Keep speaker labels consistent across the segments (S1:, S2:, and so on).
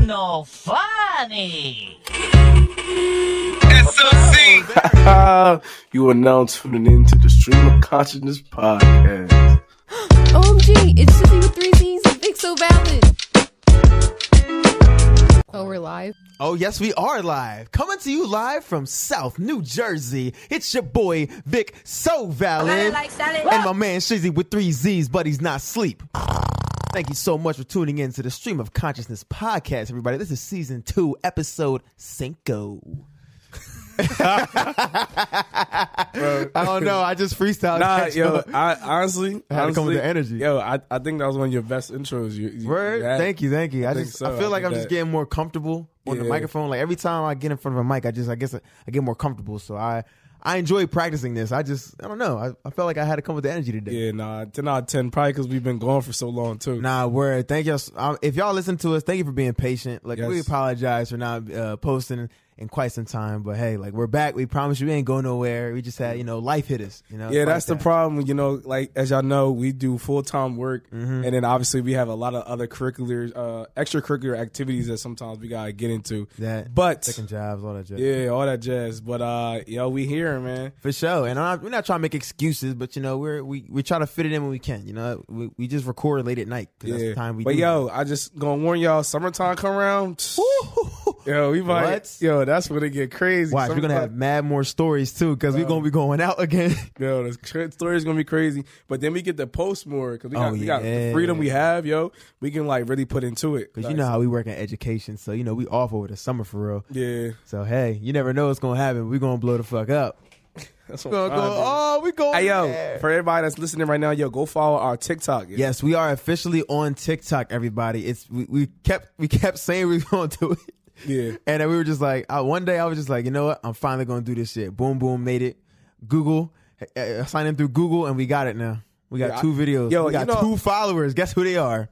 S1: ain't no funny.
S2: you are now tuning in to the Stream of Consciousness podcast.
S3: OMG, it's Shizzy with three Z's and Vic So Valid. Oh, we're live.
S4: Oh, yes, we are live. Coming to you live from South New Jersey. It's your boy, Vic So Valid. And my man, Shizzy with three Z's, but he's not sleep. Thank you so much for tuning in to the Stream of Consciousness podcast, everybody. This is season two, episode cinco. I don't know. I just freestyled.
S2: Nah,
S4: that,
S2: yo, I honestly,
S4: I had to come with
S2: honestly,
S4: the energy.
S2: Yo, I, I think that was one of your best intros. You, you
S4: Word.
S2: had.
S4: Thank you, thank you. I,
S2: think
S4: just
S2: so.
S4: I feel like
S2: think
S4: I'm just
S2: that-
S4: getting more comfortable on the
S2: Yeah.
S4: microphone. Like every time I get in front of a mic, I just I guess I, I get more comfortable. So I I enjoy practicing this. I just I don't know. I, I felt like I had to come with the energy today.
S2: Yeah, nah, ten out of ten. Probably because we've been going for so long too.
S4: Nah, word. Thank y'all. Um, if y'all listen to us, thank you for being patient. Like we apologize for not uh, posting in quite some time, but hey, like we're back. We promise you we ain't going nowhere. We just had you know life hit us. You know.
S2: Yeah, that's the problem. You know, like as y'all know, we do full time work,
S4: Mm-hmm.
S2: and then obviously we have a lot of other curricular, uh, extracurricular activities that sometimes we gotta get into.
S4: That
S2: But
S4: second jobs, all that jazz.
S2: yeah, all that jazz. But uh, yo, we here, man.
S4: For sure, and I'm not, we're not trying to make excuses, but you know we're we, we try to fit it in when we can. You know, we, we just record late at night. 'cause That's
S2: Yeah,
S4: the time we
S2: but yo, I just gonna warn y'all, summertime come around. Yo, we might.
S4: What?
S2: Yo, that's when it get crazy.
S4: Watch, we're gonna have mad more stories too, because we're gonna be going out again.
S2: Yo, the story is gonna be crazy, but then we get to post more because we oh, got,
S4: Oh,
S2: we got the freedom we have, yo. We can like really put into it.
S4: Because
S2: Like,
S4: you know how we work in education, so you know we off over the summer for real.
S2: yeah,
S4: So hey, you never know what's gonna happen. We're gonna blow the fuck up.
S2: that's what
S4: We're gonna go.
S2: trying to do.
S4: Oh, we going.
S2: Hey yo,
S4: there.
S2: for everybody that's listening right now, yo, go follow our TikTok. yo.
S4: Yes, we are officially on TikTok. Everybody, it's we, we kept we kept saying we are gonna do it.
S2: Yeah.
S4: And then we were just like, I, one day I was just like, you know what? I'm finally gonna do this shit. Boom, boom, made it. Google, uh, signed in through Google, and we got it now. We got
S2: Yeah,
S4: two videos.
S2: yo,
S4: we got
S2: you know-
S4: two followers. Guess who they are?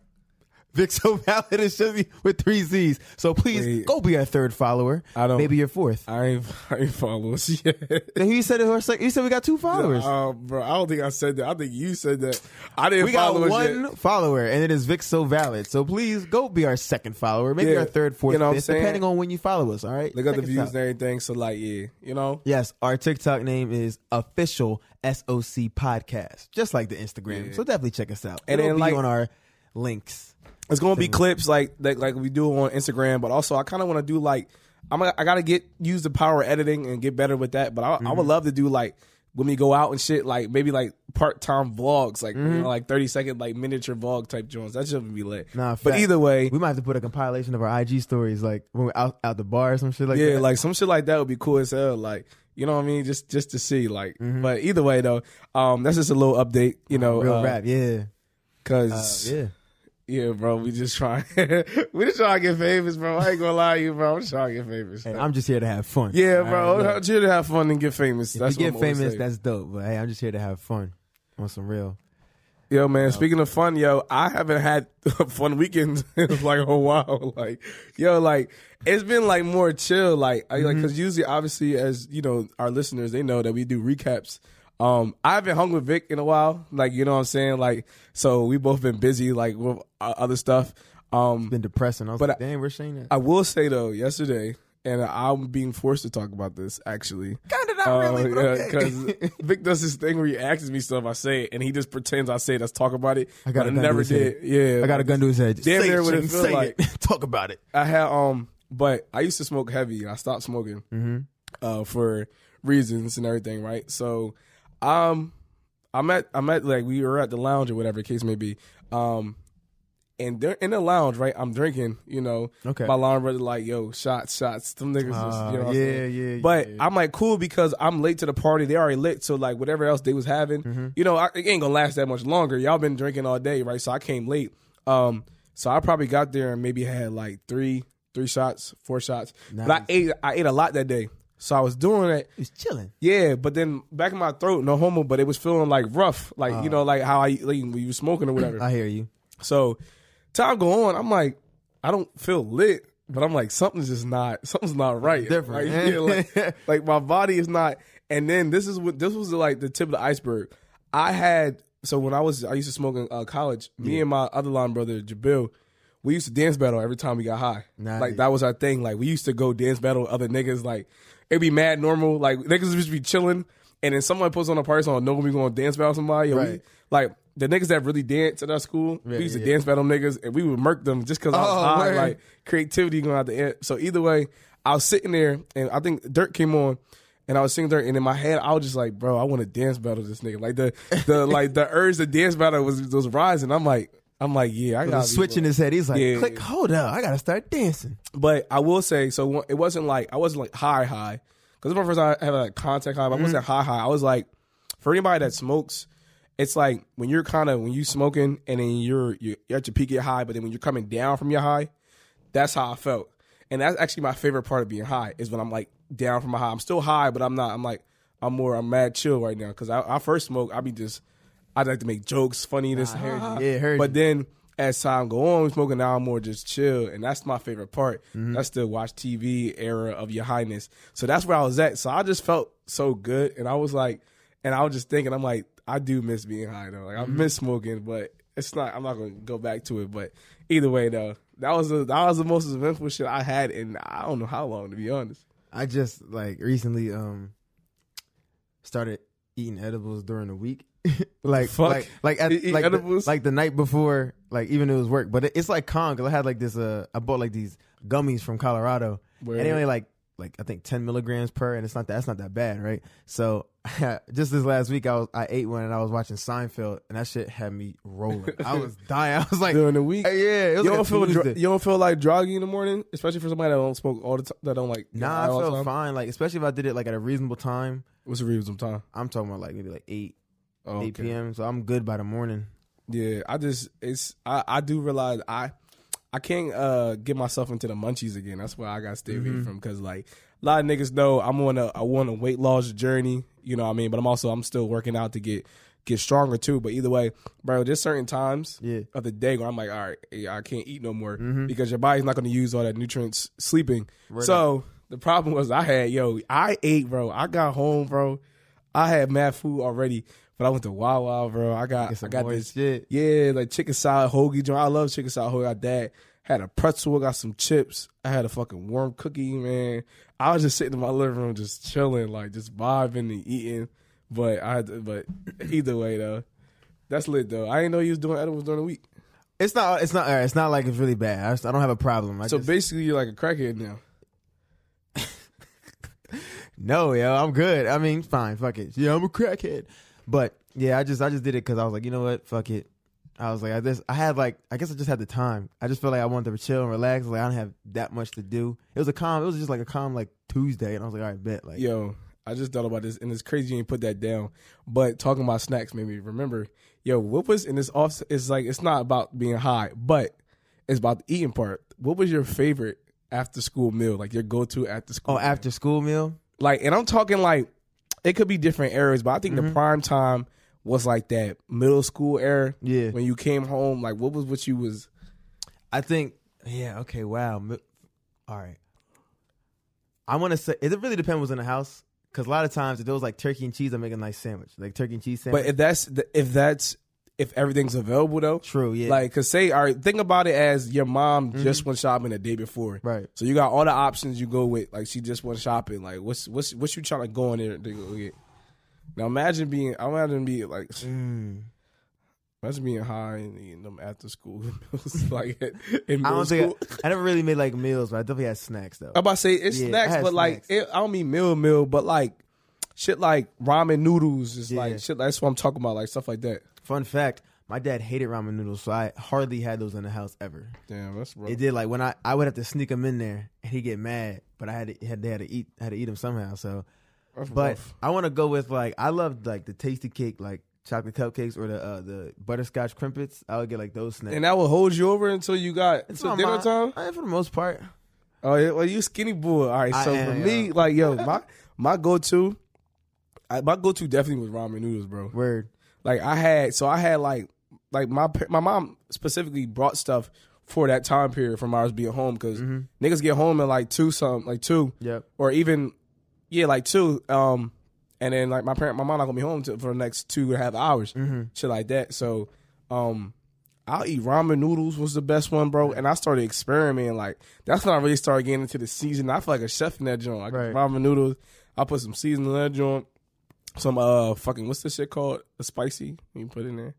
S4: Vic So Valid and Shizzy with three Z's. So please
S2: Wait.
S4: go be our third follower.
S2: I don't-
S4: Maybe your fourth.
S2: I ain't, I ain't follow us yet.
S4: Then he said it. Or he said we got two followers.
S2: Uh, bro, I don't think I said that. I think you said that. I didn't
S4: we got
S2: follow us
S4: one
S2: yet.
S4: follower, and it is Vic So Valid. So please go be our second follower, maybe
S2: Yeah.
S4: our third, fourth,
S2: You know
S4: fifth, depending on when you follow us. All right,
S2: Look at the views
S4: out.
S2: and everything. So like, yeah, you know.
S4: Yes, our TikTok name is official SOC podcast, just like the Instagram.
S2: Yeah.
S4: So definitely check us out.
S2: And
S4: It'll
S2: then,
S4: be
S2: like-
S4: on our links.
S2: It's gonna be clips like like, like we do on Instagram, but also I kind of want to do like I'm I gotta get use the power of editing and get better with that. But I, I
S4: Mm-hmm.
S2: would love to do like when we go out and shit, like maybe like part time vlogs, like
S4: Mm-hmm.
S2: you know, like thirty second like miniature vlog type joints. That should be lit.
S4: Nah,
S2: but
S4: fact.
S2: either way,
S4: We might have to put a compilation of our IG stories, like when we're out out the bar or some shit like
S2: yeah,
S4: that.
S2: like some shit like that would be cool as hell. Like you know what I mean? Just just to see like. But either way though, um, that's just a little update. You know,
S4: Mm-hmm. real
S2: uh,
S4: rap. Yeah,
S2: Cause
S4: Uh, yeah.
S2: Yeah, bro, we just trying. we just trying to get famous, bro. I ain't gonna lie to you, bro. I'm just trying to get famous.
S4: Hey, I'm just here to have fun.
S2: yeah, bro.
S4: right.
S2: I'm just here to have fun and get famous.
S4: If
S2: that's
S4: you get famous, that's dope. But hey, I'm just here to have fun on some real.
S2: Yo, man. Speaking of fun, yo, I haven't had a fun weekend in like a while. Like, yo, like it's been like more chill. Like, I, like
S4: Mm-hmm.
S2: because usually, obviously, as you know, our listeners they know that we do recaps. Um, I haven't hung with Vic in a while. Like, you know what I'm saying? Like, so we both been busy like with uh, other stuff. Um,
S4: Been depressing. I was
S2: But
S4: like, damn, we're saying that.
S2: I will say though, yesterday, and I'm being forced to talk about this actually.
S4: Kinda not really, but okay.
S2: because Vic does this thing where he asks me stuff, I say it, and he just pretends I say it. Let's talk about it.
S4: I got a gun to
S2: never
S4: his
S2: did.
S4: head.
S2: Yeah,
S4: I got a gun to his head.
S2: Damn
S4: say
S2: near what it feel
S4: say
S2: like.
S4: it. Talk about it.
S2: I had um, but I used to smoke heavy. and I stopped smoking uh, for reasons and everything, right? So, um, I'm at I'm at like we were at the lounge or whatever the case may be. Um, and they're in the lounge, right? I'm drinking, you know.
S4: Okay.
S2: My alarm brother like, yo, shots, shots. Some niggas, just,
S4: Uh,
S2: you know. what I'm
S4: yeah, yeah,
S2: But
S4: yeah.
S2: I'm like cool because I'm late to the party. They already lit, so like whatever else they was having,
S4: Mm-hmm.
S2: you know, I, it ain't gonna last that much longer. Y'all been drinking all day, right? So I came late. Um, so I probably got there and maybe had like three, three shots, four shots. But I ate, I ate a lot that day. So I was doing it.
S4: It's chilling.
S2: Yeah, but then back in my throat, no homo, but it was feeling like rough, like you know, like how I like when you was smoking or whatever.
S4: I hear you.
S2: So time go on, I'm like, I don't feel lit, but I'm like, something's just not, something's not right.
S4: Different.
S2: Like, yeah, like, like my body is not. And then this is what this was like the tip of the iceberg. I had so when I was I used to smoke in uh, college. Me and my other line brother Jabil, we used to dance battle every time we got high.
S4: Nice.
S2: Like that was our thing. Like we used to go dance battle with other niggas. Like it'd be mad normal. Like niggas would just be chilling, and then someone puts on a party song, we gonna dance battle somebody. and we- like the niggas that really dance at our school,
S4: Yeah,
S2: we used to
S4: yeah,
S2: dance battle niggas, and we would murk them just because I was
S4: Oh,
S2: high. Like creativity going out the end. So either way, I was sitting there, and I think Dirt came on. And I was singing Dirt, and in my head, I was just like, "Bro, I want to dance battle this nigga." Like the, the, like the urge to dance battle was was rising. I'm like, I'm like, yeah, I got
S4: switching his head. He's like,
S2: Yeah.
S4: click, hold up, I gotta start dancing.
S2: But I will say, so it wasn't like I wasn't like high high because my first time I had like contact high. But I wasn't mm-hmm. high high. I was like, for anybody that smokes, it's like when you're kind of when you smoking and then you're you're at your peak get high, but then when you're coming down from your high, that's how I felt. And that's actually my favorite part of being high is when I'm like down from my high. I'm still high, but I'm not. I'm like I'm more. I'm mad chill right now because I, I first smoke. I be just I like to make jokes, funny this.
S4: I heard
S2: ha,
S4: Yeah, heard
S2: But
S4: you.
S2: then as time go on, smoking now I'm more just chill, and that's my favorite part.
S4: Mm-hmm.
S2: That's the watch TV era of your highness. So that's where I was at. So I just felt so good, and I was like, and I was just thinking, I'm like, I do miss being high though. Like I
S4: Mm-hmm.
S2: miss smoking, but it's not. I'm not gonna go back to it. But either way though, that was the that was the most eventful shit I had in I don't know how long to be honest.
S4: I just like recently um started eating edibles during the week. like
S2: Fuck.
S4: like like at, like? The, like the night before, like even it was work, but it, it's like calm because I had like this uh I bought like these gummies from Colorado,
S2: Word.
S4: and they only like like I think ten milligrams per, and it's not that that's not that bad, right? So just this last week, I was I ate one and I was watching Seinfeld, and that shit had me rolling. I was dying. I was like,
S2: During the week,
S4: yeah, it was
S2: you
S4: like
S2: don't feel dr- you don't feel like druggy in the morning, especially for somebody that don't smoke all the time. That don't like
S4: Nah, I felt fine. Like especially if I did it like at a reasonable time.
S2: What's a reasonable time?
S4: I'm talking about like maybe like eight
S2: Oh,
S4: eight
S2: okay.
S4: p.m. So I'm good by the morning.
S2: Yeah, I just it's I I do realize I I can't uh get myself into the munchies again. That's why I got to stay away from because like a lot of niggas know I'm on a I want a weight loss journey. You know what I mean? But I'm also I'm still working out to get get stronger too. But either way, bro, there's certain times
S4: Yeah.
S2: of the day where I'm like, all right, I can't eat no more because your body's not going to use all that nutrients sleeping. so the problem was I had yo I ate bro. I got home bro. I had mad food already. But I went to Wawa, bro. I got, I got this,
S4: shit.
S2: yeah, like chicken salad hoagie joint. I love chicken salad hoagie. I got that. Had a pretzel. Got some chips. I had a fucking warm cookie, man. I was just sitting in my living room, just chilling, like just vibing and eating. But I, had to- but either way though, that's lit though. I didn't know you was doing edibles during the week.
S4: It's not. It's not. It's not like it's really bad. I, just, I don't have a problem. I
S2: So
S4: just,
S2: basically, you're like a crackhead now.
S4: no, yo, I'm good. I mean, fine. Fuck it. Yeah, I'm a crackhead. But yeah, I just I just did it because I was like, you know what? Fuck it. I was like, I just I had like I guess I just had the time. I just felt like I wanted to chill and relax. Like I don't have that much to do. It was a calm. It was just like a calm like Tuesday, and I was like, all right, bet. Like,
S2: Yo, I just thought about this, and it's crazy you put that down. But talking about snacks made me remember. Yo, what was in this off? It's like it's not about being high, but it's about the eating part. What was your favorite after school meal? Like your go to after school?
S4: oh,
S2: meal?
S4: after school meal.
S2: like, and I'm talking like it could be different eras, but I think the mm-hmm. prime time was like that middle school era.
S4: Yeah.
S2: when you came home, like what was what you was?
S4: I think, yeah, okay, wow. All right. I want to say, it really depends what's in the house. Because a lot of times, if there was like turkey and cheese, I make a nice sandwich. Like turkey and cheese sandwich.
S2: But if that's if that's if everything's available though,
S4: True, yeah.
S2: Like, cause say, all right, think about it as your mom just went shopping the day before,
S4: Right.
S2: So you got all the options you go with. Like, she just went shopping. Like, what's what's what you trying to go in there to go get? Now imagine being, I imagine being like,
S4: Mm.
S2: imagine being high and eating them after school meals, like in
S4: I don't
S2: school.
S4: think I, I never really made like meals, but I definitely had snacks though.
S2: I'm about to say it's
S4: Yeah,
S2: snacks, but like it, I don't mean meal meal, but like shit like ramen noodles is
S4: Yeah.
S2: like shit. That's what I'm talking about, like stuff like that.
S4: Fun fact: my dad hated ramen noodles, so I hardly had those in the house ever.
S2: Damn, that's rough.
S4: It did like when I I would have to sneak them in there, and he'd get mad, but I had to had they had to eat had to eat them somehow. So,
S2: That's
S4: but
S2: rough.
S4: I want to go with like I loved like the Tastykake, like chocolate cupcakes or the uh, the butterscotch Krimpets. I would get like those snacks.
S2: and that would hold you over until you got
S4: It's
S2: until dinner time.
S4: I, for the most part.
S2: Oh well you skinny boy. All right, so
S4: am,
S2: for me,
S4: yo.
S2: like yo, my my go to, my go to definitely was ramen noodles, bro.
S4: Word.
S2: Like I had, so I had like like my my mom specifically brought stuff for that time period from ours being home because niggas get home at like two some like two,
S4: Yep.
S2: or even yeah, like two. Um, and then like my parent, my mom not gonna be home to, for the next two and a half hours, shit like that. So, um, I'll eat ramen noodles was the best one, bro. And I started experimenting. Like that's when I really started getting into the season. I feel like a chef in that joint. Like
S4: Right.
S2: ramen noodles. I put some seasoning in that joint. Some uh fucking what's this shit called? A spicy. You put in there.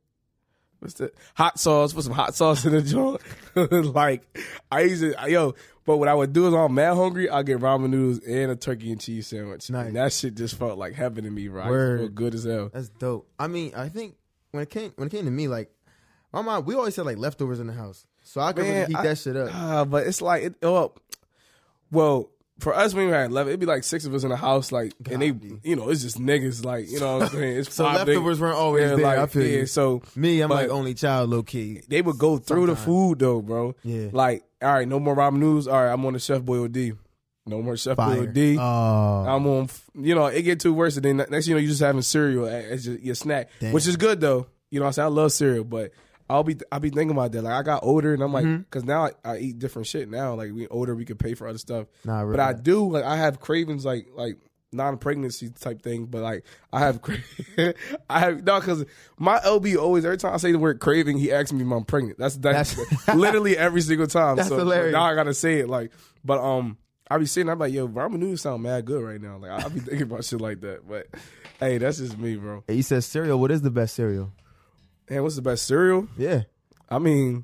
S2: What's the hot sauce? Put some hot sauce in the joint. like I used to yo, but what I would do is I'm mad hungry, I'll get ramen noodles and a turkey and cheese sandwich.
S4: Nice.
S2: And that shit just felt like heaven to me, bro. I
S4: Word.
S2: feel good as hell.
S4: That's dope. I mean, I think when it came when it came to me, like my mom, we always had like leftovers in the house, so I could really heat
S2: I-
S4: that shit up.
S2: Ah, but it's like it. Oh, well, for us when we had eleven, it'd be like six of us in the house, like, and they, you know, it's just niggas, like, you know what I'm saying? It's
S4: So leftovers weren't always
S2: Yeah,
S4: there.
S2: Like,
S4: I feel
S2: yeah,
S4: you.
S2: so
S4: Me, I'm like only child, low key.
S2: they would go through the food though, bro.
S4: Yeah.
S2: Like, all right, no more ramen noodles. All right, I'm on the Chef Boyardee. No more Chef Boy
S4: Fire.
S2: OD.
S4: Oh,
S2: I'm on, you know, it get too worse. And then next thing you know, you just having cereal as your, your snack,
S4: Damn.
S2: which is good though. You know what I'm saying? I love cereal, but I'll be, I'll be thinking about that. Like I got older and I'm like,
S4: Mm-hmm.
S2: cause now I, I eat different shit now. Like we older, we can pay for other stuff.
S4: Nah, real
S2: but I do, like I have cravings like, like non-pregnancy type thing, but like I have, cra- I have, no, cause my LB always, every time I say the word craving, he asks me if I'm pregnant. That's, that's, literally every single time.
S4: That's
S2: so
S4: hilarious.
S2: now I gotta say it like, but um, I be sitting, I'm like, yo, ramen noodles sound mad good right now. Like I'll be thinking about shit like that. But hey, that's just me, bro.
S4: Hey, you said cereal. What is the best cereal?
S2: And what's the best cereal?
S4: Yeah,
S2: I mean,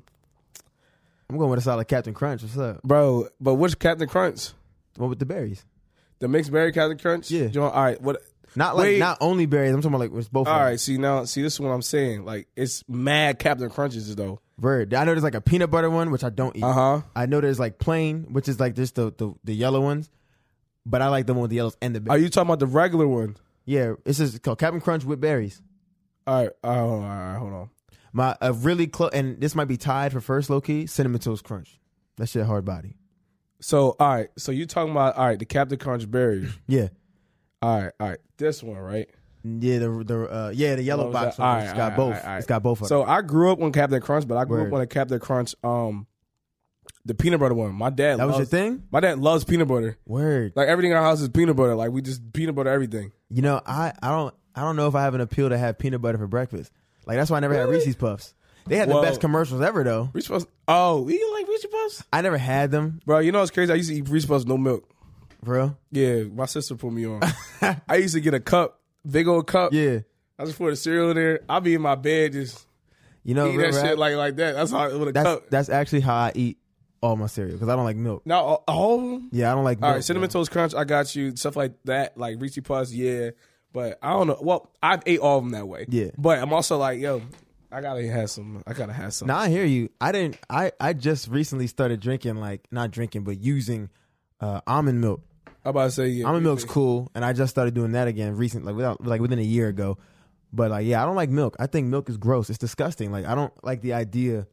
S4: I'm going with a solid Captain Crunch. What's up?
S2: bro, but which Captain Crunch?
S4: The one with the berries.
S2: The mixed berry Captain Crunch?
S4: Yeah.
S2: Joint- all right. What?
S4: Not like
S2: Wait.
S4: not only berries. I'm talking about like it's both.
S2: All right. See now, see this is what I'm saying. Like it's mad Captain Crunches though.
S4: Word. I know there's like a peanut butter one, which I don't eat.
S2: Uh huh.
S4: I know there's like plain, which is like just the, the the yellow ones. But I like the one with the yellows and the berries.
S2: Are you talking about the regular one?
S4: Yeah, it's just called Captain Crunch with berries.
S2: All right. Oh, all right. Hold on.
S4: My a really close, and this might be tied for first low key. Cinnamon Toast Crunch. That shit hard body.
S2: So all right. So you talking about all right? The Captain Crunch berries.
S4: Yeah,
S2: All right. All right. This one, right?
S4: yeah. The the uh, yeah the yellow box one.
S2: All
S4: It's
S2: right,
S4: got
S2: all right,
S4: both.
S2: all right, all right.
S4: It's got both. Of
S2: So I grew up on Captain Crunch, but I grew
S4: Word.
S2: up on a Captain Crunch, um, the peanut butter one. My dad.
S4: that was your thing.
S2: My dad loves peanut butter.
S4: Word.
S2: Like everything in our house is peanut butter. Like we just peanut butter everything.
S4: You know, I I don't I don't know if I have an appeal to have peanut butter for breakfast. Like that's why I never had
S2: Really?
S4: Reese's Puffs. They had
S2: Well-
S4: the best commercials ever though.
S2: Reese Puffs. Oh, you like Reese Puffs?
S4: I never had them,
S2: Bro, you know what's crazy? I used to eat Reese Puffs no milk.
S4: bro.
S2: Yeah, my sister put me on. I used to get a cup, big old cup.
S4: Yeah.
S2: I just put the cereal in there. I'll be in my bed just
S4: You know,
S2: eating that shit like like that. That's how with a
S4: that's
S2: cup.
S4: that's actually how I eat all my cereal because I don't like milk.
S2: Now all, all of them.
S4: Yeah, I don't like.
S2: All
S4: milk,
S2: right, cinnamon toast crunch. I got you. Stuff like that, like Reese Puffs. Yeah, but I don't know. Well, I've ate all of them that way.
S4: Yeah.
S2: but I'm also like, yo, I gotta have some. I gotta have some.
S4: Now I hear you. I didn't. I I just recently started drinking like not drinking but using uh, almond milk.
S2: I'm about to say yeah.
S4: Almond milk's cool, and I just started doing that again recently, like without like within a year ago. But like, yeah, I don't like milk. I think milk is gross. It's disgusting. Like I don't like the idea,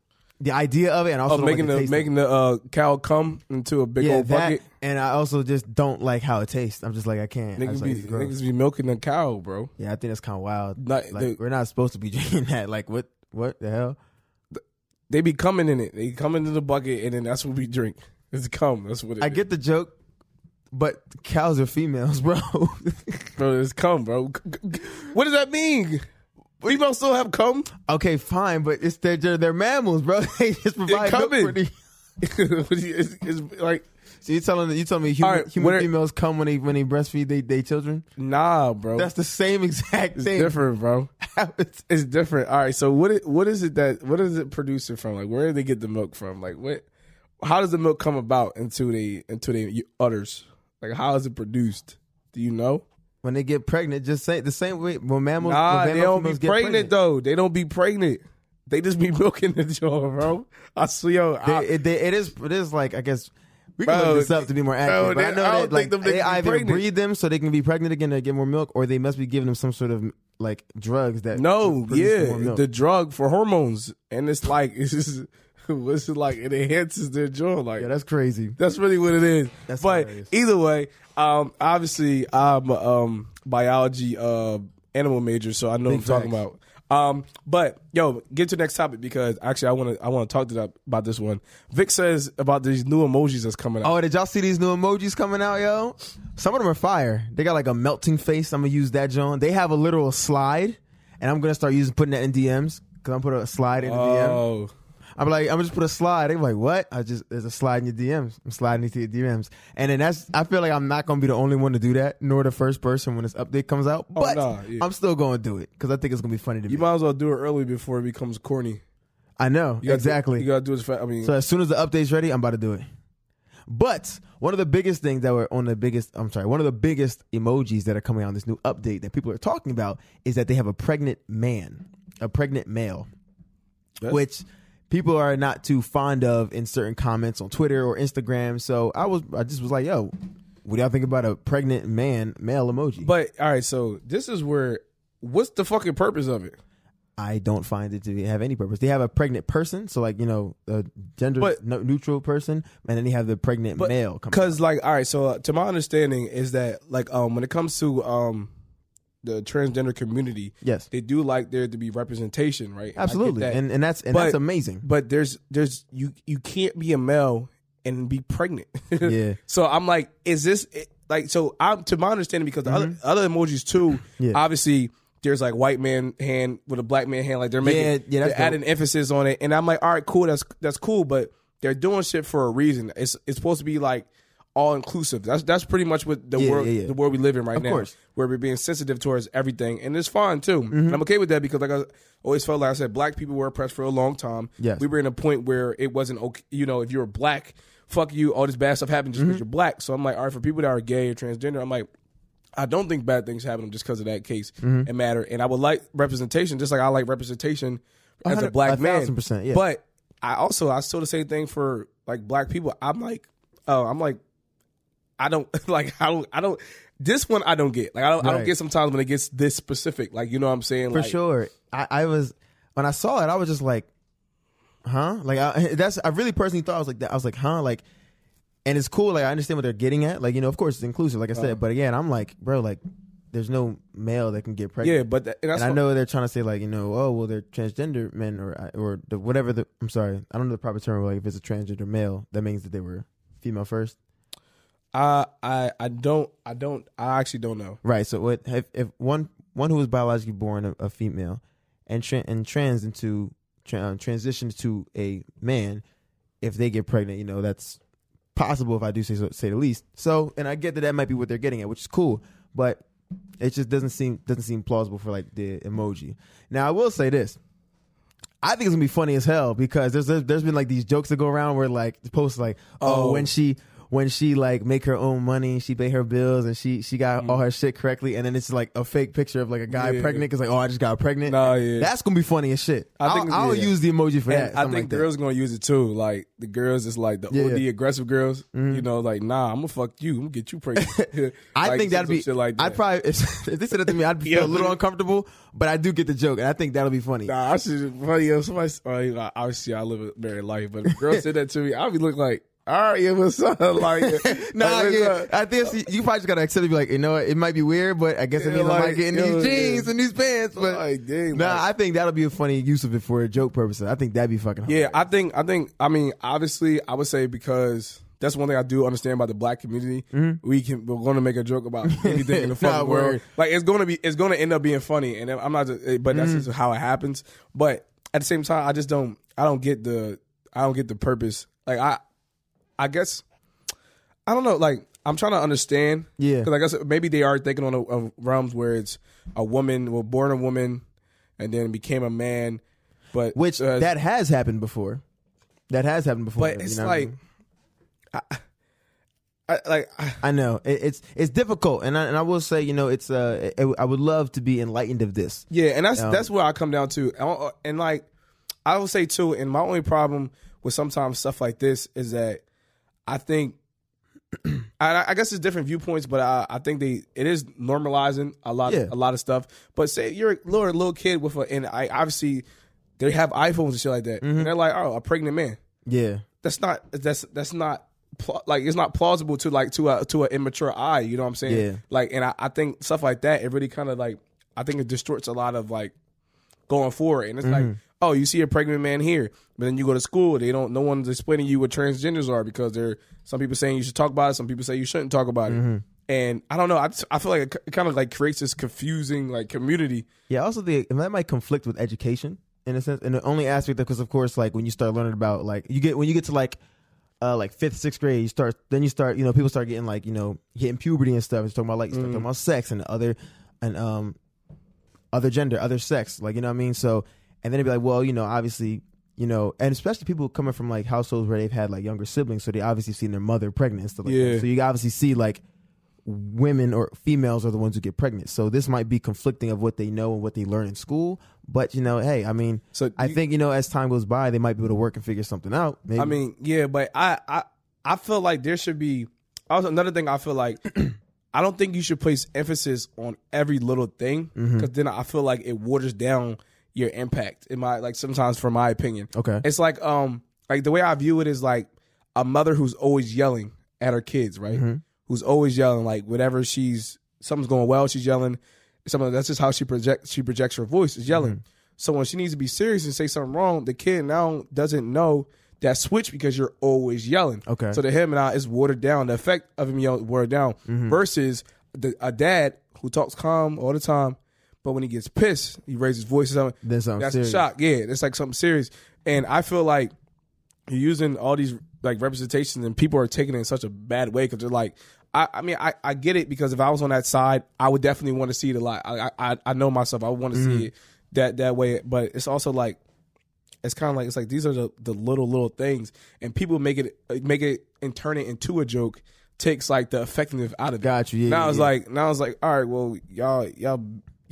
S4: the idea of it, and I also
S2: Oh, making
S4: like
S2: the
S4: taste
S2: making the uh, cow come into a big
S4: yeah,
S2: old
S4: that,
S2: bucket.
S4: and I also just don't like how it tastes. I'm just like I can't. I
S2: Niggas
S4: just
S2: be
S4: like,
S2: niggas be milking the cow, bro.
S4: Yeah, I think that's kind of wild.
S2: Not-
S4: like
S2: the-
S4: we're not supposed to be drinking that. Like what? What the hell?
S2: They be coming in it. They come into the bucket, and then that's what we drink. It's cum. That's what it
S4: I
S2: is.
S4: get the joke, but cows are females, bro.
S2: bro. It's cum, bro. What does that mean? Females still have cum?
S4: okay, fine, but it's they're they're, they're mammals, bro. They just provide milk
S2: coming.
S4: for the-
S2: it's, it's like
S4: So you telling you telling me human,
S2: right,
S4: human females come when they when they breastfeed they they children?
S2: nah, bro.
S4: That's the same exact
S2: it's
S4: thing.
S2: different, bro.
S4: It's-
S2: It's different. All right. So what? It, what is it that? What is it producing from? Like, where do they get the milk from? Like, what? How does the milk come about into the into the udders? Like, how is it produced? Do you know?
S4: When they get pregnant, just say the same way when mammals.
S2: Nah,
S4: when
S2: they don't be
S4: get
S2: pregnant, though. They don't be pregnant. They just be milking the jaw, bro. I see, yo.
S4: They,
S2: I,
S4: it, they, it is it is like I guess we can
S2: Bro,
S4: look this up to be more accurate.
S2: bro,
S4: but I
S2: they-
S4: know
S2: I
S4: that like
S2: niggas
S4: they either
S2: pregnant.
S4: breed them so they can be pregnant again to get more milk, or they must be giving them some sort of like drugs that
S2: no, yeah, the drug for hormones, and it's like it's just what's is like? It enhances their jaw, like
S4: yeah, that's crazy.
S2: That's really what it is.
S4: That's
S2: but
S4: hilarious.
S2: either way, um, obviously I'm a um, biology uh, animal major, so I know
S4: Big
S2: what I'm talking about. Um, but yo, get to the next topic because actually I want to I want to talk to that about this one. Vic says about these new emojis that's coming out.
S4: Oh, did y'all see these new emojis coming out, yo? Some of them are fire. They got like a melting face. I'm gonna use that, John. They have a literal slide, and I'm gonna start using putting that in DMs because I'm gonna put a slide in the DM. I'm like, I'm gonna just put a slide. They're like, what? I just there's a slide in your DMs. I'm sliding into your DMs, and then that's. I feel like I'm not gonna be the only one to do that, nor the first person when this update comes out.
S2: Oh,
S4: But
S2: nah, yeah.
S4: I'm still gonna do it because I think it's gonna be funny to
S2: You
S4: me.
S2: might as well do it early before it becomes corny.
S4: I know
S2: You gotta do-
S4: exactly.
S2: you gotta do it. As fast. I mean,
S4: So as soon as the update's ready, I'm about to do it. But one of the biggest things that were on the biggest, I'm sorry, one of the biggest emojis that are coming out in this new update that people are talking about is that they have a pregnant man, a pregnant male,
S2: That's-
S4: which people are not too fond of in certain comments on Twitter or Instagram. So I was, I just was like, yo, what do y'all think about a pregnant man male emoji?
S2: but all right. So this is where. What's the fucking purpose of it?
S4: I don't find it to have any purpose. They have a pregnant person, so like you know, a gender
S2: But-
S4: neutral person, and then they have the pregnant male.
S2: Because like, all right. So uh, to my understanding is that like, um, when it comes to um, the transgender community,
S4: Yes.
S2: they do like there to be representation, right? And
S4: Absolutely, and and that's and
S2: But-
S4: that's amazing.
S2: but there's there's you you can't be a male and be pregnant.
S4: Yeah.
S2: So I'm like, is this like so? I'm to my understanding because the other other emojis too.
S4: Mm-hmm. Yeah.
S2: Obviously, there's like white man hand with a black man hand. Like they're making
S4: Yeah, yeah,
S2: they're adding emphasis on it, and I'm like, all right, cool, that's that's cool, but they're doing shit for a reason. It's it's supposed to be like all inclusive. That's that's pretty much what the
S4: Yeah,
S2: world
S4: yeah, yeah.
S2: the world we live in right now.
S4: Of
S2: now.
S4: course.
S2: Where we're being sensitive towards everything, and it's fine too.
S4: Mm-hmm.
S2: And I'm okay with that because like I always felt like I said, black people were oppressed for a long time.
S4: Yes.
S2: we were in a point where it wasn't okay. You know, if you were black, fuck you. All this bad stuff happened just
S4: Mm-hmm.
S2: because you're black. So I'm like, all right, for people that are gay or transgender, I'm like. I don't think bad things happen just because of that case
S4: Mm-hmm.
S2: and matter. And I would like representation, just like I like representation as a black man.
S4: percent, yeah.
S2: But I also I still the same thing for like black people. I'm like, oh, I'm like, I don't like I don't I don't this one I don't get. Like I don't I don't get sometimes when it gets this specific. Like you know what I'm saying?
S4: For
S2: like,
S4: sure, I, I was when I saw it, I was just like, huh? Like I, that's I really personally thought I was like that. I was like, huh? Like, and it's cool. Like I understand what they're getting at. Like you know, of course it's inclusive. Like I said, but again, I'm like, bro, like there's no male that can get pregnant.
S2: Yeah, but that, and
S4: and I know they're trying to say like you know oh well they're transgender men or or the, whatever the I'm sorry I don't know the proper term like if it's a transgender male that means that they were female first
S2: I I I don't I don't I actually don't know.
S4: right so what if, if one one who was biologically born a, a female and tra- and trans into tra- uh, transitions to a man if they get pregnant you know that's possible if I do say so, say the least so and I get that that might be what they're getting at which is cool but it just doesn't seem doesn't seem plausible for like the emoji now I will say this I think it's gonna be funny as hell because there's there's, been like these jokes that go around where like posts like oh,
S2: Oh.
S4: when she when she like make her own money she pay her bills and she she got all her shit correctly and then it's like a fake picture of like a guy
S2: Yeah.
S4: pregnant because like oh I just got pregnant
S2: Nah, yeah.
S4: that's gonna be funny as shit
S2: I
S4: I
S2: think-
S4: will I'll
S2: yeah.
S4: use the emoji for that
S2: I think
S4: like
S2: girls gonna use it too. Like the girls is like the
S4: Yeah, Mm-hmm.
S2: OD aggressive girls. You know, like nah, I'm gonna fuck you. I'm gonna get you pregnant.
S4: I
S2: Like,
S4: think that'd be.
S2: shit like that.
S4: I'd probably if, if they said that to me, I'd feel a little uncomfortable. But I do get the joke, and I think that'll be funny.
S2: Nah, I should funny if somebody. Oh, you know, obviously, I live a married life, but if a girl said that to me, I'd be looking like, all right, yeah, what's up? Like,
S4: Nah,
S2: like,
S4: yeah. I think you probably just gotta accept it. Be like, you know, what, it might be weird, but I guess it means I might
S2: like,
S4: get in
S2: yo,
S4: these jeans and these pants. But
S2: Like, dang,
S4: nah,
S2: like-
S4: I think that'll be a funny use of it for a joke purposes. I think that'd be fucking.
S2: Yeah. I think, I think, I mean, obviously, I would say because that's one thing I do understand about the black community. We can, we're going to make a joke about anything in the
S4: Mm-hmm.
S2: Fucking world. Like, it's going to be, it's going to end up being funny, and I'm not, just, but that's
S4: Mm-hmm.
S2: just how it happens. But at the same time, I just don't, I don't get the, I don't get the purpose. Like, I, I guess, I don't know. Like, I'm trying to understand.
S4: Yeah.
S2: because I guess maybe they are thinking on a, of realms where it's a woman, well, born a woman, and then became a man. But
S4: which
S2: uh,
S4: that has happened before. That has happened before.
S2: but
S4: you
S2: it's
S4: know what I
S2: like,
S4: mean?
S2: I, I, like I,
S4: I know it, it's it's difficult, and I, and I will say, you know, it's uh, it, I would love to be enlightened of this.
S2: yeah, and that's
S4: Um,
S2: that's where I come down to, and, and like I will say too, and my only problem with sometimes stuff like this is that I think. I, I guess it's different viewpoints, but I, I think they it is normalizing a lot
S4: Yeah.
S2: a lot of stuff. But say you're a little, little kid with a and I obviously they have iPhones and shit like that,
S4: Mm-hmm.
S2: and they're like, oh, a pregnant man.
S4: Yeah,
S2: that's not that's that's not like it's not plausible to like to a to an immature eye. You know what I'm saying?
S4: Yeah.
S2: Like, and I, I think stuff like that it really kind of like I think it distorts a lot of like going forward. And it's like, oh, you see a pregnant man here, but then you go to school, they don't. No one's explaining you what transgenders are because there some people saying you should talk about it, some people say you shouldn't talk about it. And I don't know. I, just- I feel like it, kind of like creates this confusing like community.
S4: yeah. Also, the that might conflict with education in a sense, and the only aspect because of course, like when you start learning about like you get when you get to like uh like fifth, sixth grade, you start then you start you know people start getting like you know hitting puberty and stuff. It's talking about like
S2: Mm.
S4: talking about sex and other and um other gender, other sex, like you know what I mean. So and then it'd be like, well, you know, obviously. You know, and especially people coming from like households where they've had like younger siblings, so they obviously seen their mother pregnant and stuff like
S2: Yeah.
S4: that. So you obviously see like women or females are the ones who get pregnant. So this might be conflicting of what they know and what they learn in school. But you know, hey, I mean,
S2: So
S4: I
S2: you-
S4: think you know as time goes by, they might be able to work and figure something out. Maybe.
S2: I mean, yeah, but I, I, I feel like there should be. Also, another thing I feel like, I don't think you should place emphasis on every little thing
S4: Mm-hmm.
S2: because then I feel like it waters down your impact. In my like sometimes, for my opinion,
S4: Okay.
S2: it's like um like the way I view it is like a mother who's always yelling at her kids, right?
S4: Mm-hmm.
S2: Who's always yelling like whenever she's something's going well, she's yelling. Something that's just how she projects. She projects her voice is yelling.
S4: Mm-hmm.
S2: So when she needs to be serious and say something wrong, the kid now doesn't know that switch because you're always yelling.
S4: Okay.
S2: So to him and i it's watered down. The effect of him yelling watered down
S4: Mm-hmm.
S2: versus the, a dad who talks calm all the time, but when he gets pissed, he raises his voice. or something.
S4: Then something
S2: That's
S4: serious.
S2: a shock. Yeah, it's like something serious. And I feel like you're using all these like representations, and people are taking it in such a bad way because they're like, I, I mean, I, I get it because if I was on that side, I would definitely want to see it a lot. I, I, I know myself. I would want to
S4: Mm-hmm.
S2: see it that that way. But it's also like it's kind of like it's like these are the, the little little things, and people make it make it and turn it into a joke. Takes like the effectiveness out of it.
S4: Got you, yeah,
S2: now
S4: yeah,
S2: it's
S4: yeah.
S2: like now it's like all right. Well, y'all y'all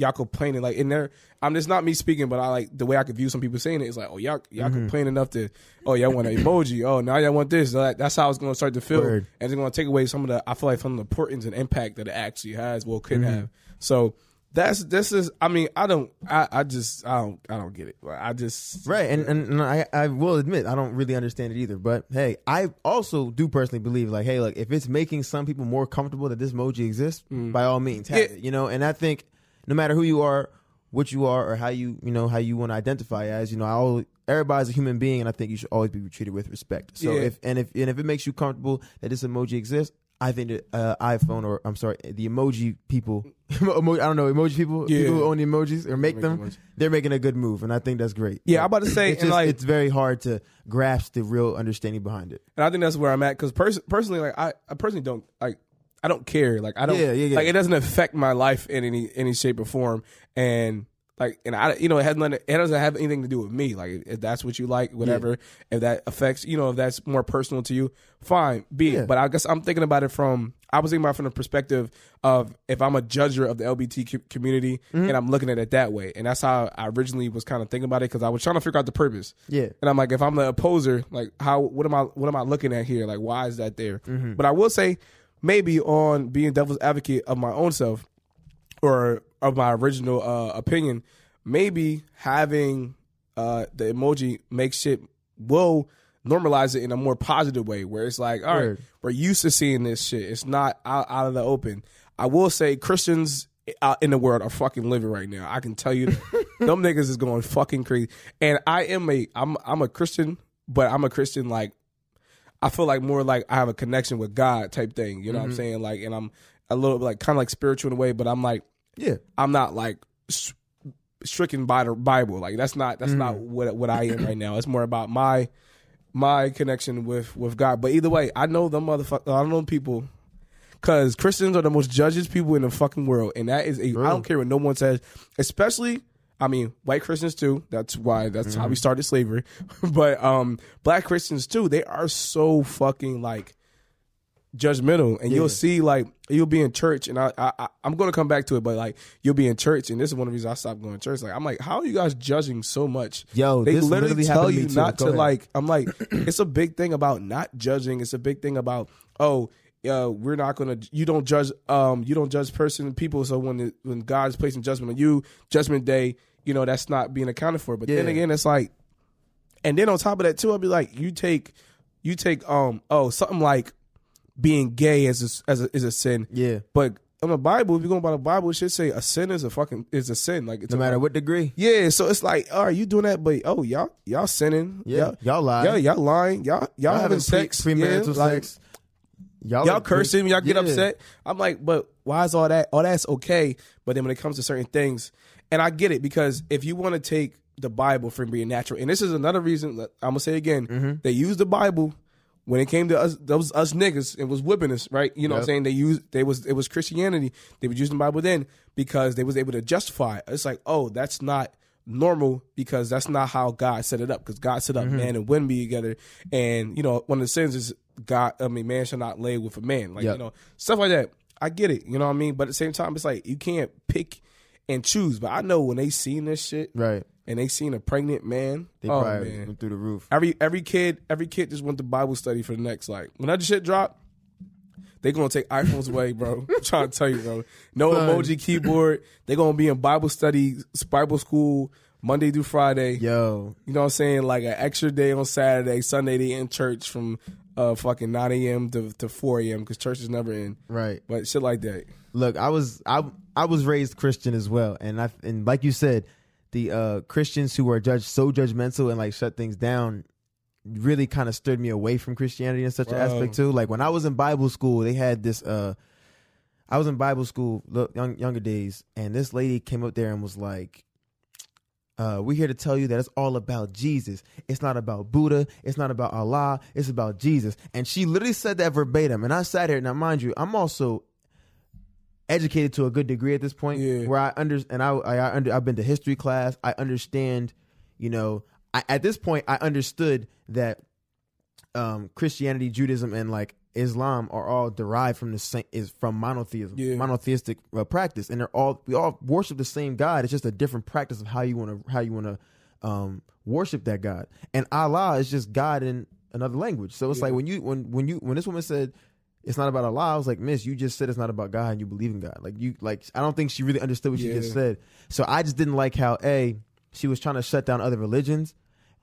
S2: y'all complaining like in there. I'm just not me speaking, but I like the way I could view some people saying. It's like oh y'all y'all
S4: Mm-hmm.
S2: complain enough to oh y'all want an emoji. Oh now y'all want this. Like, that's how it's going to start to feel,
S4: Word.
S2: and it's going to take away some of the I feel like some of the importance and impact that it actually has. Well, could
S4: Mm-hmm.
S2: have. So that's this is. I mean, I don't. I, I just I don't I don't get it. I just
S4: Right, and, and, and I, I will admit I don't really understand it either. But hey, I also do personally believe like, hey, look, if it's making some people more comfortable that this emoji exists, by all means, have
S2: Yeah.
S4: it. You know, and I think no matter who you are, what you are, or how you you know how you want to identify as, you know, I always, everybody's a human being, and I think you should always be treated with respect. So
S2: Yeah.
S4: if and if and if it makes you comfortable that this emoji exists. I think that uh, iPhone or I'm sorry, the emoji people, emo- I don't know, emoji people,
S2: Yeah.
S4: people who own the emojis or make
S2: Make
S4: them, they're making a good move, and I think that's great.
S2: Yeah, I'm about to say,
S4: it's, just,
S2: like-
S4: it's very hard to grasp the real understanding behind it.
S2: And I think that's where I'm at because pers- personally, like I, I personally don't like. I don't care. Like I don't.
S4: Yeah, yeah, yeah.
S2: Like it doesn't affect my life in any any shape or form. And like, and I, you know, it has nothing. It doesn't have anything to do with me. Like if that's what you like, whatever. If that affects, you know, if that's more personal to you, fine, be
S4: Yeah.
S2: it. But I guess I'm thinking about it from. I was thinking about it from the perspective of if I'm a judger of the LBT community
S4: Mm-hmm.
S2: and I'm looking at it that way, and that's how I originally was kind of thinking about it because I was trying to figure out the purpose.
S4: Yeah.
S2: And I'm like, if I'm the opposer, like how what am I what am I looking at here? Like why is that there?
S4: Mm-hmm.
S2: But I will say maybe on being devil's advocate of my own self or of my original uh, opinion, maybe having uh, the emoji makes shit will normalize it in a more positive way where it's like, all right,
S4: Word.
S2: we're used to seeing this shit. It's not out, out of the open. I will say Christians out in the world are fucking living right now. I can tell you that. them niggas is going fucking crazy. And I am a I'm I'm a Christian, but I'm a Christian like I feel like more like I have a connection with God type thing. You know what I'm mm-hmm. saying? Like and I'm a little bit like kind of like spiritual in a way, but I'm like
S4: Yeah.
S2: I'm not like s- stricken by the Bible. Like that's not that's not mm. what what I am right now. It's more about my my connection with with God. But either way, I know the motherfucker. I don't know people because Christians are the most judges people in the fucking world, and that is a. I don't care what no one says, especially. I mean, white Christians too. That's why. That's how we started slavery. but um, black Christians too. They are so fucking like judgmental, and
S4: Yeah.
S2: you'll see like you'll be in church, and I, I I'm gonna come back to it, but like you'll be in church, and this is one of the reasons I stopped going to church. Like I'm like, how are you guys judging so much?
S4: Yo,
S2: they literally
S4: literally
S2: tell
S4: happened to
S2: you not
S4: Go
S2: to
S4: ahead.
S2: like. I'm like, it's a big thing about not judging. It's a big thing about oh. Uh, we're not gonna. You don't judge. Um, you don't judge person people. So when it, when God's placing judgment on you, Judgment Day, you know that's not being accounted for. But then again, it's like, and then on top of that too, I'll be like, you take, you take, um, oh, something like being gay as a, as a, is a sin.
S4: Yeah.
S2: But on the Bible, if you're going by the Bible, it should say a sin is a fucking is a sin. Like it's
S4: No
S2: a-
S4: matter what degree.
S2: Yeah, so it's like, all right, you doing that, but oh, y'all y'all sinning.
S4: Yeah. Y'all lie.
S2: Yeah, y'all lying. Y'all y'all, having
S4: having
S2: sex.
S4: pre- premarital
S2: yeah, like,
S4: sex. Y'all,
S2: Y'all cursing, y'all get
S4: Yeah.
S2: upset. I'm like, but why is all that? Oh, that's okay. But then when it comes to certain things, and I get it because if you want to take the Bible from being natural. And this is another reason that I'm gonna say again.
S4: Mm-hmm.
S2: They used the Bible when it came to us those us niggas and was whipping us, right? You know what I'm saying? They used they was it was Christianity. They were using the Bible then because they was able to justify it. It's like, oh, that's not normal because that's not how God set it up. Because God set up
S4: Mm-hmm.
S2: man and women be together. And, you know, one of the sins is God I mean, man shall not lay with a man. Like,
S4: Yep.
S2: you know, stuff like that. I get it, you know what I mean? But at the same time, it's like you can't pick and choose. But I know when they seen this shit
S4: Right.
S2: and they seen a pregnant man,
S4: They
S2: oh
S4: probably
S2: man.
S4: went through the roof.
S2: Every every kid, every kid just went to Bible study for the next like when that shit drop, they gonna take iPhones away, bro. I'm trying to tell you, bro. No
S4: Son.
S2: emoji keyboard. They gonna be in Bible study, Bible school Monday through Friday.
S4: Yo,
S2: You know what I'm saying? Like an extra day on Saturday, Sunday they in church from uh fucking 9 a.m. to, to 4 a.m. because church is never in.
S4: right.
S2: But shit like that.
S4: Look, I was I I was raised Christian as well, and I and like you said, the uh Christians who are judged so judgmental and like shut things down really kind of stirred me away from Christianity in such an aspect too. Like when I was in Bible school, they had this uh I was in Bible school look young, younger days and this lady came up there and was like uh, we're here to tell you that it's all about Jesus. It's not about Buddha. It's not about Allah. It's about Jesus. And she literally said that verbatim. And I sat here. Now, mind you, I'm also educated to a good degree at this point,
S2: Yeah.
S4: where I under and I, I, I under I've been to history class. I understand, you know, I, at this point I understood that um, Christianity, Judaism, and like Islam are all derived from the same is from monotheism,
S2: Yeah.
S4: monotheistic uh, practice, and they're all we all worship the same God. It's just a different practice of how you want to how you want to um, worship that God. And Allah is just God in another language. So it's like when you when when you when this woman said it's not about Allah, I was like, Miss, you just said it's not about God and you believe in God. Like you like I don't think she really understood what she just said. So I just didn't like how a she was trying to shut down other religions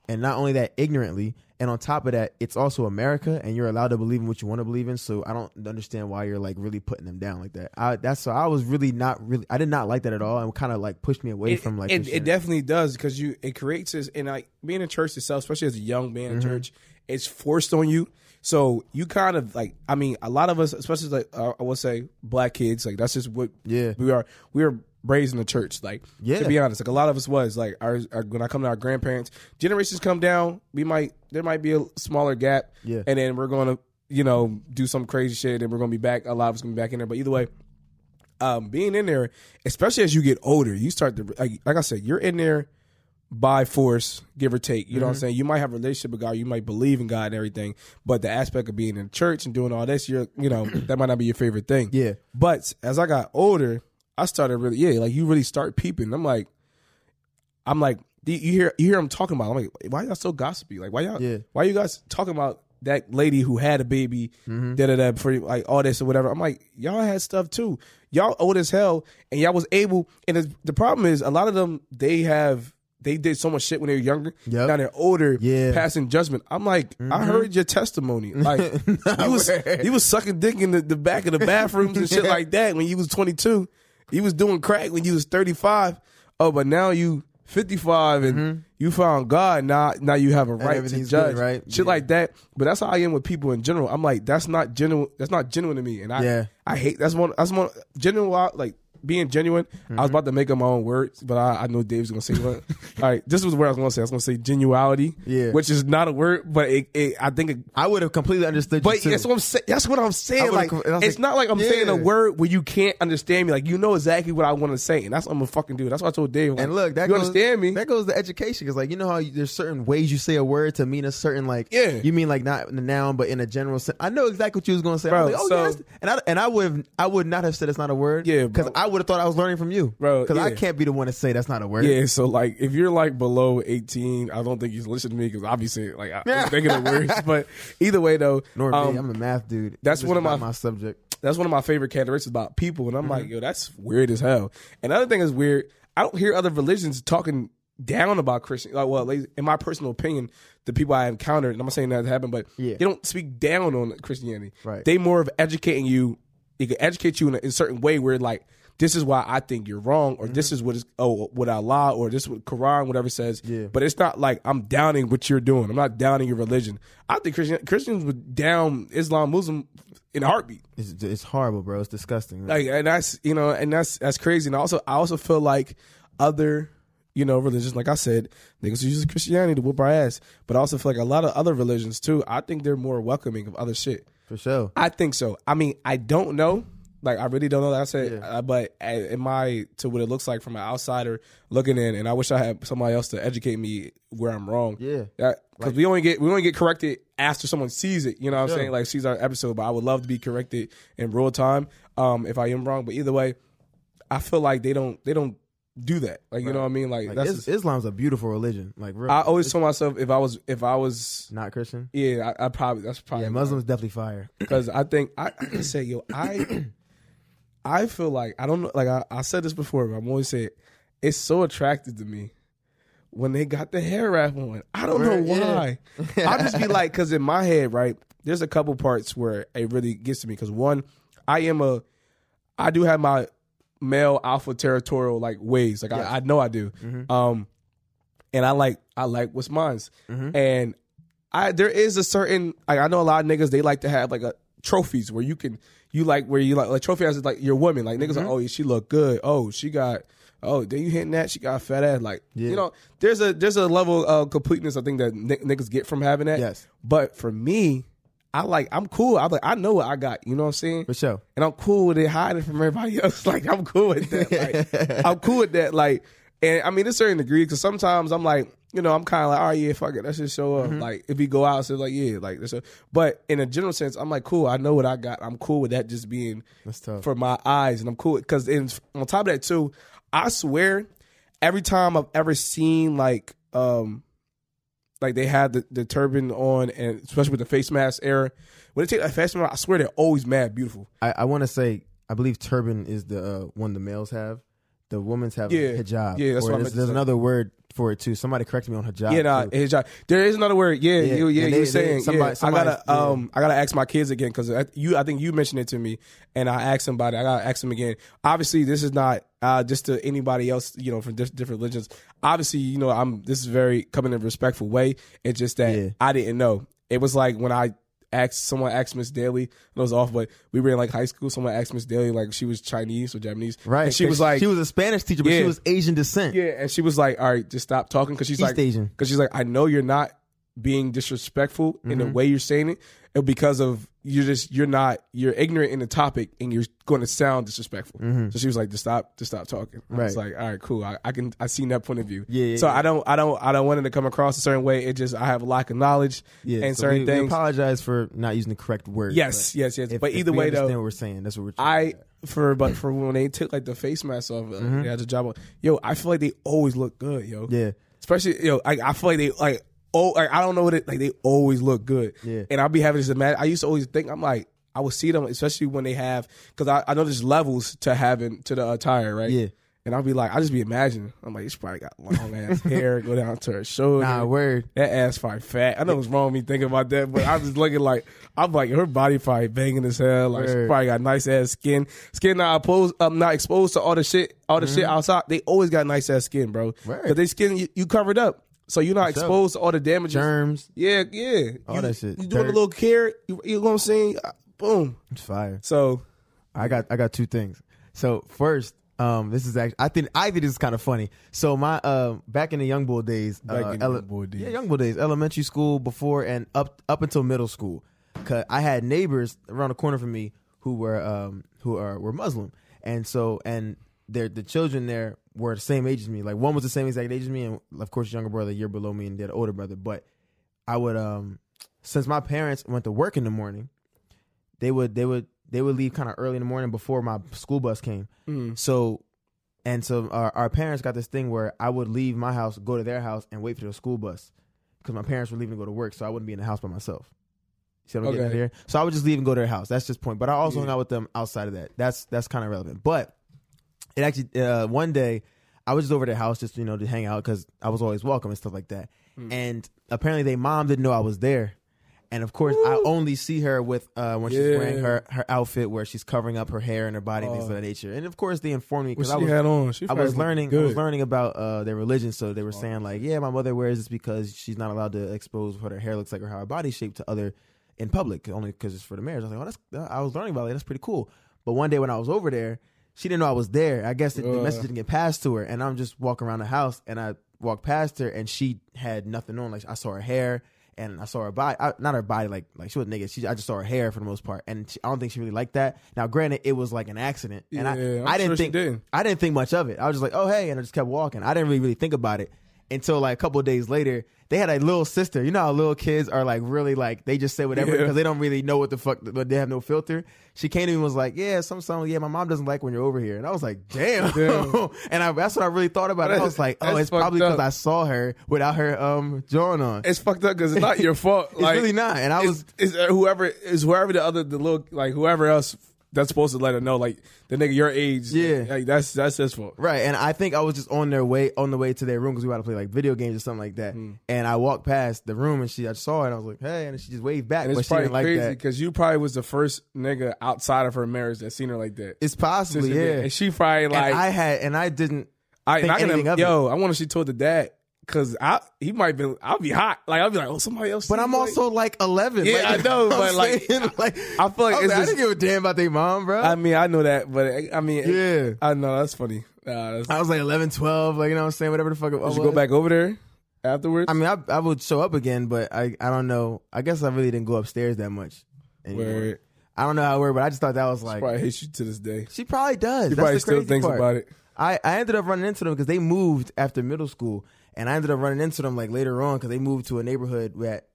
S4: and not only that ignorantly and on top of that it's also america and you're allowed to believe in what you want to believe in so i don't understand why you're like really putting them down like that I, that's so i was really not really i did not like that at all and kind of like pushed me away
S2: it,
S4: from like
S2: it, it definitely does because you it creates this and like being in church itself especially as a young man
S4: Mm-hmm.
S2: in church it's forced on you so you kind of like i mean a lot of us especially like uh, i would say black kids like that's just what
S4: Yeah.
S2: we are we are raised in the church like
S4: Yeah.
S2: to be honest like a lot of us was like our, our when i come to our grandparents generations come down we might there might be a smaller gap
S4: Yeah.
S2: and then we're gonna you know do some crazy shit and we're gonna be back a lot of us gonna be back in there but either way um, being in there, especially as you get older, you start to like, like I said, you're in there by force, give or take. You know
S4: Mm-hmm.
S2: what I'm saying? You might have a relationship with God, you might believe in God and everything, but the aspect of being in church and doing all this, you're you know that might not be your favorite thing.
S4: Yeah.
S2: But as I got older, I started really yeah, like you really start peeping. I'm like, I'm like, you hear you hear them talking about. it. I'm like, why y'all so gossipy? Like, why y'all?
S4: Yeah.
S2: Why you guys talking about that lady who had a baby?
S4: Mm-hmm.
S2: Da da da. For like all this or whatever. I'm like, y'all had stuff too. Y'all old as hell, and y'all was able. And the problem is, a lot of them they have. They did so much shit when they were younger.
S4: Yep.
S2: Now they're older,
S4: Yeah. Mm-hmm.
S2: passing judgment. I'm like, I heard your testimony. Like you was you was sucking dick in the, the back of the bathrooms and shit like that when you was 22. You was doing crack when you was 35. Oh, but now you 55 and you found God. Now now you have a right to
S4: Mm-hmm.
S2: judge,
S4: good, right?
S2: Shit
S4: Yeah.
S2: like that. But that's how I am with people in general. I'm like, that's not genuine. That's not genuine to me. And I
S4: Yeah.
S2: I hate that's one that's one genuine like being genuine. I
S4: Mm-hmm.
S2: was about to make up my own words, but I, I know Dave's gonna say what. All right, this was where I was gonna say. I was gonna say genuality,
S4: Yeah.
S2: which is not a word, but it, it I think it,
S4: i would have completely understood
S2: but that's what I'm saying. That's what I'm saying. Like,
S4: co- and I was
S2: it's
S4: like,
S2: not like I'm saying a word where you can't understand me. Like, you know exactly what I want to say, and that's what I'm gonna fucking do. That's what I told Dave. Like,
S4: and look, that
S2: you
S4: goes,
S2: understand me?
S4: That goes to education because, like, you know how you, there's certain ways you say a word to mean a certain like.
S2: Yeah.
S4: You mean like not in the noun, but in a general sense. I know exactly what you was going to say. I
S2: Bro,
S4: was like, oh,
S2: so-
S4: yes. And I and I would I would not have said it's not a word.
S2: Yeah,
S4: Because. I would have thought I was learning from you,
S2: Bro,
S4: Because I can't be the one to say that's not a word.
S2: yeah, so like, if you're like below 18, I don't think you should listen to me because obviously, like, I, I'm thinking of words. But either way, though,
S4: Nor
S2: um,
S4: me. I'm a math dude.
S2: that's one of my-
S4: my subject.
S2: that's one of my favorite characteristics about people. And I'm
S4: Mm-hmm.
S2: like, yo, that's weird as hell. And another thing is weird. I don't hear other religions talking down about Christian. Like, well, in my personal opinion, the people I encountered, and I'm not saying that happened, but
S4: Yeah.
S2: they don't speak down on Christianity.
S4: Right.
S2: They more of educating you. They can educate you in a, in a certain way where like. This is why I think you're wrong, or this mm-hmm. is what is oh what Allah or this is what Quran whatever says.
S4: Yeah.
S2: But it's not like I'm downing what you're doing. I'm not downing your religion. I think Christian, Christians would down Islam, Muslim in a heartbeat.
S4: It's, it's horrible, bro. It's disgusting.
S2: Like, and that's you know, and that's that's crazy. And also, I also feel like other, you know, religions, like I said, niggas use Christianity to whoop our ass. But I also feel like a lot of other religions too, I think they're more welcoming of other shit.
S4: For sure.
S2: I think so. I mean, I don't know. Like, I really don't know. Like I said,
S4: Yeah.
S2: uh, but in my to what it looks like from an outsider looking in, and I wish I had somebody else to educate me where I'm wrong.
S4: Yeah.
S2: because we only get we only get corrected after someone sees it. You know what I'm saying? Like sees our episode, but I would love to be corrected in real time um, if I am wrong. But either way, I feel like they don't they don't do that. Like you know what I mean? Like,
S4: Like,
S2: that's
S4: is- Islam's a beautiful religion. Like real,
S2: I always told myself if I was if I was
S4: not Christian.
S2: yeah I, I probably that's probably
S4: Yeah, Muslims definitely fire.
S2: because I think I, I can say yo I I feel like I don't know like I, I said this before but I'm always saying it's so attractive to me when they got the hair wrap on. I don't know
S4: Right, yeah.
S2: why. I just be like because in my head right there's a couple parts where it really gets to me because one I am a I do have my male alpha territorial like ways like I, I know I do um and I like I like what's mine's and I there is a certain like I know a lot of niggas they like to have like a trophies where you can you like where you like like trophy has like your woman like niggas like mm-hmm. oh she look good oh she got oh then you hitting that she got a fat ass like
S4: Yeah.
S2: you know there's a there's a level of completeness I think that n- niggas get from having that
S4: Yes.
S2: but for me I like I'm cool I like I know what I got you know what I'm saying
S4: For sure.
S2: and I'm cool with it hiding from everybody else. Like I'm cool with that. Like I'm cool with that. Like, and I mean, to a certain degree, because sometimes I'm like, you know, I'm kind of like, oh yeah, fuck it, let's just show up. Like if we go out, so like yeah, like this. But in a general sense, I'm like, cool. I know what I got. I'm cool with that just being
S4: That's
S2: for my eyes, and I'm cool because on top of that too, I swear, every time I've ever seen like um like they had the, the turban on, and especially with the face mask era, when they take that face mask, I swear they're always mad beautiful.
S4: I, I want to say I believe turban is the uh, one the males have. The women's have
S2: Yeah.
S4: hijab.
S2: Yeah, that's
S4: Or
S2: what I
S4: there's,
S2: meant
S4: there's
S2: say.
S4: another word for it too. Somebody correct me on hijab.
S2: Yeah, nah,
S4: too.
S2: job. There is another word. Yeah,
S4: Yeah,
S2: you, yeah, you
S4: they-
S2: saying.
S4: somebody-
S2: yeah.
S4: somebody-
S2: I gotta,
S4: yeah.
S2: um, I gotta ask my kids again because you, I think you mentioned it to me, and I asked somebody. I gotta ask them again. Obviously, this is not uh, just to anybody else, you know, from different religions. Obviously, you know, I'm. This is very coming in a respectful way. It's just that
S4: Yeah.
S2: I didn't know. It was like when I asked someone asked Miss Daly. It was off, but we were in like high school. Someone asked Miss Daly like she was Chinese or Japanese,
S4: Right.
S2: And she was like,
S4: she was a Spanish teacher, but
S2: Yeah.
S4: she was Asian descent.
S2: yeah, and she was like, "All right, just stop talking," because she's
S4: East
S2: like,
S4: Asian.
S2: because she's like, "I know you're not being disrespectful in the
S4: Mm-hmm.
S2: way you're saying it, and because of you're just you're not you're ignorant in the topic, and you're going to sound disrespectful." So she was like, "Just stop, just stop talking." I was
S4: Mm-hmm.
S2: Like, "All right, cool. I, I can I seen that point of view."
S4: Yeah, yeah,
S2: So
S4: yeah.
S2: I don't I don't I don't want it to come across a certain way. It just I have a lack of knowledge
S4: Yeah,
S2: and
S4: so
S2: certain
S4: we, we
S2: things.
S4: apologize for not using the correct word.
S2: Yes, yes, yes.
S4: If,
S2: but either
S4: we
S2: way, though,
S4: what we're saying. That's what we're.
S2: I
S4: say.
S2: for but for when they took like the face mask off, uh,
S4: Mm-hmm.
S2: they had the job. on- Yo, I feel like they always look good. Yo,
S4: Yeah.
S2: especially yo, I, I feel like they like oh, like, I don't know what it like. They always look good.
S4: Yeah.
S2: and I'll be having this imagine. I used to always think I'm like I would see them, especially when they have because I, I know there's levels to having to the attire, right?
S4: Yeah.
S2: And I'll be like, I just be imagining. I'm like, she probably got long ass hair, go down to her shoulder.
S4: Nah, word.
S2: That ass probably fat. I know what's wrong with me thinking about that, but I'm just looking like I'm like her body probably banging as hell. Like she probably got nice ass skin. Skin not opposed, um, not exposed to all the shit, all the shit outside. They always got nice ass skin, bro.
S4: Mm-hmm.
S2: Cause they skin you, you covered up, so you're not
S4: sure.
S2: exposed to all the damages.
S4: Germs.
S2: Yeah, yeah.
S4: All
S2: you,
S4: that shit.
S2: You doing a little care. You, you know what I'm saying? Uh, Boom.
S4: It's fire.
S2: So
S4: I got I got two things. So first, um, this is actually I think I think this is kind of funny. So my um back in the young bull days,
S2: Back
S4: uh,
S2: in the young bull days.
S4: yeah, young bull days, elementary school before and up up until middle school, cause I had neighbors around the corner from me who were um who are were Muslim, and so and their the children there were the same age as me. Like one was the same exact age as me, and of course younger brother year below me, and an older brother. But I would um since my parents went to work in the morning, they would they would they would leave kind of early in the morning before my school bus came. So and so our, our parents got this thing where I would leave my house, go to their house, and wait for the school bus because my parents were leaving to go to work, so I wouldn't be in the house by myself. See what I'm getting at here? So I would just leave and go to their house. That's just point. But I also
S2: Yeah.
S4: hung out with them outside of that. That's that's kind of relevant. But it actually uh, one day I was just over their house just you know to hang out because I was always welcome and stuff like that.
S2: Hmm.
S4: And apparently, they mom didn't know I was there. And of course, I only see her with uh, when she's wearing her, her outfit where she's covering up her hair and her body and things of that nature. And of course, they informed me because I was
S2: had on? She
S4: I was learning. I was learning about uh, their religion, so they were saying like, yeah, my mother wears this because she's not allowed to expose what her hair looks like or how her body shaped to other in public, only because it's for the marriage. I was like, oh, that's. I was learning about it. That's pretty cool. But one day when I was over there, she didn't know I was there. I guess the, the
S2: Uh.
S4: message didn't get passed to her, and I'm just walking around the house, and I walked past her, and she had nothing on. Like I saw her hair, and I saw her body, I, not her body, like like she was naked. She, I just saw her hair for the most part, and she, I don't think she really liked that. Now, granted, it was like an accident, and
S2: Yeah,
S4: I,
S2: I'm
S4: I didn't
S2: sure
S4: think,
S2: didn't.
S4: I didn't think much of it. I was just like, oh hey, and I just kept walking. I didn't really really think about it until like a couple of days later. They had a little sister. You know how little kids are like really like they just say whatever
S2: Yeah.
S4: because they don't really know what the fuck, but they have no filter. She came to me and was like, "Yeah, some song. Yeah, my mom doesn't like when you're over here." And I was like, "Damn."
S2: Damn.
S4: and I, that's what I really thought about it. I was like, "Oh, it's probably because. I saw her without her um drawing on."
S2: It's fucked up because it's not your fault.
S4: It's
S2: like,
S4: really not. And I was
S2: it's, it's whoever is whoever the other the little like whoever else that's supposed to let her know like the nigga your age.
S4: Yeah.
S2: like that's that's his fault.
S4: Right, and I think I was just on their way on the way to their room because we had to play like video games or something like that.
S2: Hmm.
S4: And I walked past the room and she, I saw her and I was like, "Hey," and she just waved back,
S2: And
S4: but
S2: it's
S4: she
S2: probably
S4: didn't like
S2: crazy because you probably was the first nigga outside of her marriage that seen her like that.
S4: It's possibly yeah.
S2: and she probably
S4: And
S2: like
S4: I had, and I didn't.
S2: I,
S4: think
S2: and I
S4: anything of
S2: yo, I wonder if she told the dad because I he might be I'll be hot like I'll be like oh somebody else.
S4: But I'm
S2: like-
S4: also like 11.
S2: Yeah,
S4: Like,
S2: I know, but, like,
S4: like
S2: I feel like
S4: I, like, I didn't give a damn about their mom, bro.
S2: I mean I know that, but I, mean
S4: Yeah.
S2: I know that's funny. Nah, that's,
S4: I was like 11, 12, like you know what I'm saying, whatever the fuck. It
S2: did you go back over there afterwards?
S4: I mean, I, I would show up again, but I, I don't know. I guess I really didn't go upstairs that much. anymore.
S2: Word.
S4: I don't know how it worked, but I just thought that was like
S2: probably hates you to this day.
S4: she probably does.
S2: He
S4: That's
S2: probably
S4: the
S2: still thinks
S4: part.
S2: about it.
S4: I, I ended up running into them because they moved after middle school, and I ended up running into them like later on because they moved to a neighborhood that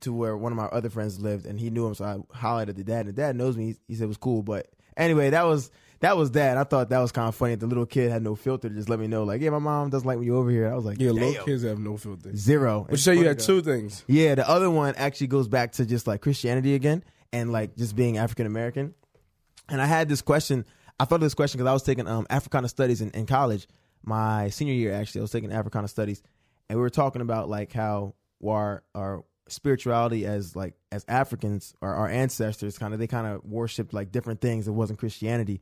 S4: to where one of my other friends lived, and he knew him, so I hollered at the dad, and the dad knows me. He, he said it was cool, but anyway, that was that was that. I thought that was kind of funny. The little kid had no filter to just let me know, like, yeah, my mom doesn't like when you over here. I was like,
S2: Yeah,
S4: damn.
S2: little kids have no filter.
S4: zero.
S2: But
S4: It's
S2: you had two things.
S4: Yeah, the other one actually goes back to just like Christianity again and like just being African American. And I had this question. I thought of this question because I was taking um, Africana studies in, in college, my senior year actually. I was taking Africana studies, and we were talking about like how our our spirituality as like as Africans or our ancestors kind of they kind of worshipped like different things. It wasn't Christianity.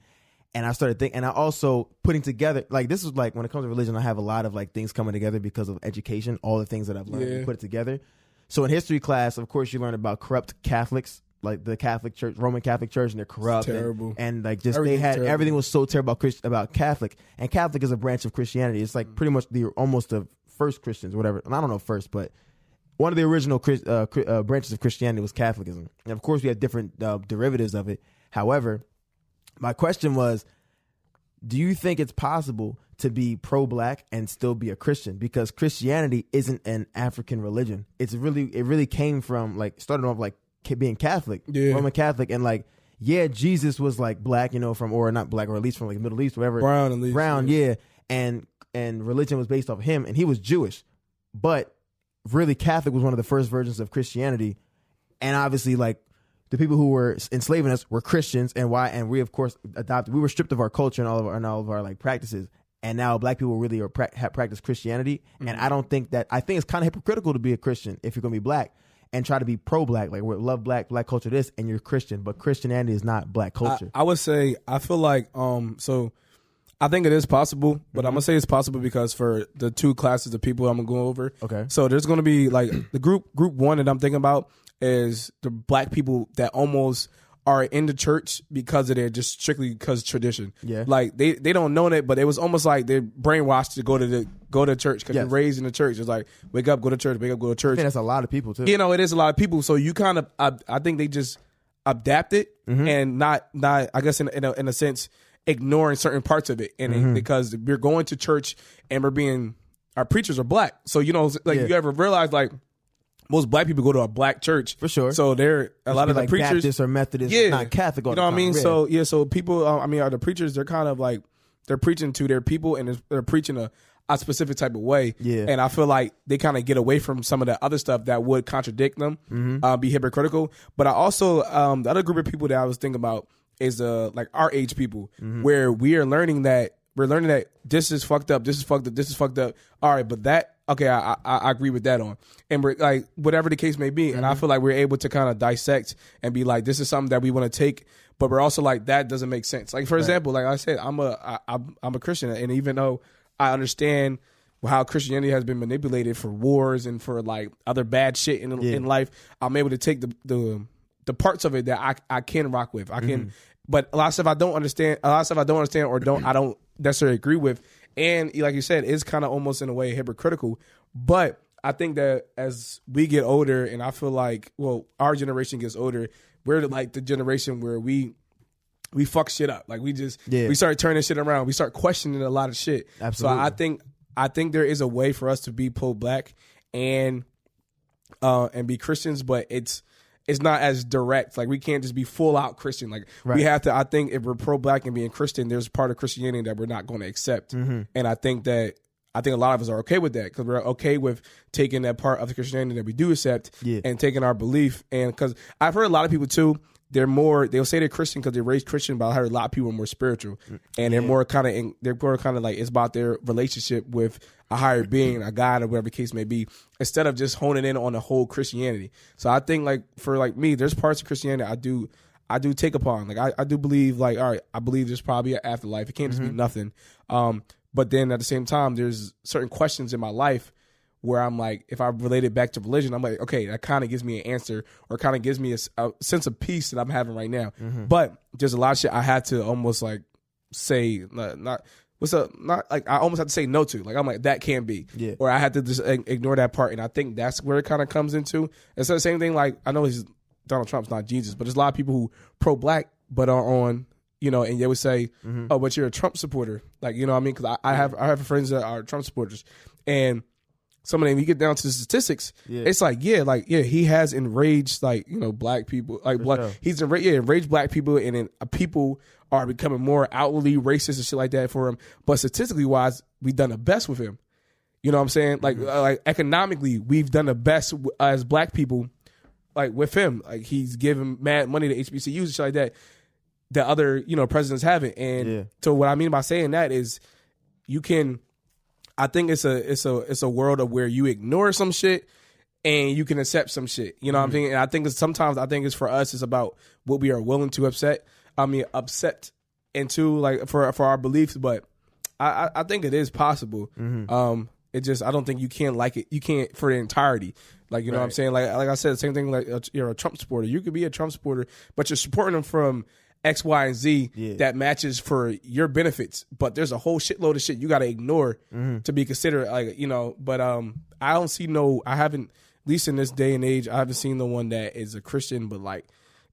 S4: And I started thinking, and I also putting together, like this was like when it comes to religion, I have a lot of like things coming together because of education, all the things that I've learned,
S2: Yeah.
S4: and put it together. So in history class, of course, you learn about corrupt Catholics, like the Catholic Church, Roman Catholic Church, and they're corrupt. and-
S2: terrible.
S4: And, like just
S2: Everything's
S4: they had
S2: terrible.
S4: everything was so terrible about Christ, about Catholic, and Catholic is a branch of Christianity. It's like pretty much the almost the first Christians, whatever. And I don't know first, but one of the original Chris- uh, uh, branches of Christianity was Catholicism. And of course, we have different uh, derivatives of it. However, my question was do you think it's possible to be pro-black and still be a Christian? Because Christianity isn't an African religion. It's really it really came from like started off like ca- being Catholic,
S2: Yeah.
S4: Roman Catholic, and like yeah, Jesus was like black, you know, from or not black or at least from like Middle East, whatever.
S2: Brown at least.
S4: Brown, yeah, and and religion was based off of him, and he was Jewish, but really Catholic was one of the first versions of Christianity, and obviously like the people who were enslaving us were Christians, and why? And we of course adopted. We were stripped of our culture and all of our and all of our like practices, and now black people really are pra- have practiced Christianity, and mm. I don't think that I think it's kind of hypocritical to be a Christian if you're gonna be black. And try to be pro-black, like we love black, black culture, this, and you're Christian, but Christianity is not black culture.
S2: I, I would say I feel like um so I think it is possible, but
S4: Mm-hmm.
S2: I'm gonna say it's possible because for the two classes of people I'm gonna go over.
S4: Okay.
S2: So there's gonna be like the group group one that I'm thinking about is the black people that almost are in the church because of their just strictly because tradition.
S4: Yeah.
S2: Like they they don't know it, but it was almost like they're brainwashed to go to the go to church because
S4: Yes.
S2: you're raised in the church. It's like wake up, go to church, wake up, go to church
S4: that's a lot of people too.
S2: you know, it is a lot of people. So you kind of, I, I think they just adapt it
S4: Mm-hmm.
S2: and not, not, I guess in, in, a, in a sense, ignoring certain parts of it. And
S4: Mm-hmm.
S2: it, because we're going to church and we're being, our preachers are black. So, you know, like
S4: Yeah.
S2: you ever realize like most black people go to a black church.
S4: For sure.
S2: So they're, a lot of the
S4: like
S2: preachers.
S4: Baptist or Methodist,
S2: yeah.
S4: not Catholic.
S2: You know what I mean?
S4: Yeah.
S2: So, yeah, so people, uh, I mean, are the preachers, they're kind of like, they're preaching to their people and they're preaching a, a specific type of way.
S4: Yeah.
S2: And I feel like they kind of get away from some of the other stuff that would contradict them,
S4: Mm-hmm.
S2: uh, be hypocritical. But I also, um, the other group of people that I was thinking about is uh, like our age people,
S4: Mm-hmm.
S2: where we are learning that we're learning that this is fucked up, this is fucked up, this is fucked up. All right, but that okay, I I, I agree with that on, and we're like whatever the case may be, and I
S4: Mm-hmm.
S2: feel like we're able to kind of dissect and be like, this is something that we want to take, but we're also like that doesn't make sense. Like for example, like I said, I'm a I, I'm I'm a Christian, and even though I understand how Christianity has been manipulated for wars and for like other bad shit in
S4: Yeah.
S2: in life, I'm able to take the the the parts of it that I I can rock with. I can, but a lot of stuff I don't understand. A lot of stuff I don't understand or don't I don't necessarily agree with. And like you said, it's kind of almost in a way hypocritical. But I think that as we get older, and I feel like, well, our generation gets older, we're like the generation where we we fuck shit up. Like we just
S4: Yeah.
S2: we start turning shit around. We start questioning a lot of shit.
S4: Absolutely.
S2: So I think I think there is a way for us to be pro black and uh and be Christians, but it's it's not as direct. Like we can't just be full out Christian. Like
S4: Right.
S2: we have to. I think if we're pro black and being Christian, there's part of Christianity that we're not going to accept.
S4: Mm-hmm.
S2: And I think that I think a lot of us are okay with that because we're okay with taking that part of the Christianity that we do accept
S4: Yeah.
S2: and taking our belief. And because I've heard a lot of people too, they're more they'll say they're Christian because they're raised Christian, but I heard a lot of people are more spiritual and they're more kind of they're more kind of like it's about their relationship with a higher being, a God, or whatever the case may be, instead of just honing in on the whole Christianity. So I think like for like me, there's parts of Christianity I do I do take upon. Like I, I do believe like all right, I believe there's probably an afterlife. It can't just be nothing. Um, but then at the same time, there's certain questions in my life where I'm like, if I relate it back to religion, I'm like, okay, that kind of gives me an answer or kind of gives me a sense of peace that I'm having right now. But there's a lot of shit I had to almost like say not, not what's up not like I almost have to say no to. Like I'm like that can't be.
S4: Yeah.
S2: Or I had to just ignore that part, and I think that's where it kind of comes into. It's the same thing. Like I know he's Donald Trump's not Jesus, but there's a lot of people who pro black but are on. You know, and they would say, mm-hmm. "Oh, but you're a Trump supporter." Like, you know, what I mean, because I, I have I have friends that are Trump supporters, and some of them, you get down to the statistics,
S4: Yeah.
S2: it's like, yeah, like, yeah, he has enraged, like, you know, black people, like, black,
S4: sure.
S2: he's enraged, yeah, enraged black people, and then uh, people are becoming more outwardly racist and shit like that for him. But statistically wise, we've done the best with him. You know what I'm saying? Like, uh, like economically, we've done the best w- as black people, like with him. Like, he's giving mad money to HBCUs and shit like that that other, you know, presidents haven't. And
S4: Yeah.
S2: so, what I mean by saying that is, you can I think it's a it's a it's a world of where you ignore some shit and you can accept some shit. You know what I'm saying? And I think it's sometimes I think it's for us it's about what we are willing to upset. I mean upset into like for for our beliefs, but I I, I think it is possible. Um it just I don't think you can like it. You can't for the entirety. Like you know what I'm saying? Like like I said, same thing. Like uh, you're a Trump supporter. You could be a Trump supporter, but you're supporting them from X, Y, and Z
S4: Yeah.
S2: that matches for your benefits. But there's a whole shitload of shit you got to ignore to be considered. Like you know, but um, I don't see no. I haven't, at least in this day and age, I haven't seen the one that is a Christian, but like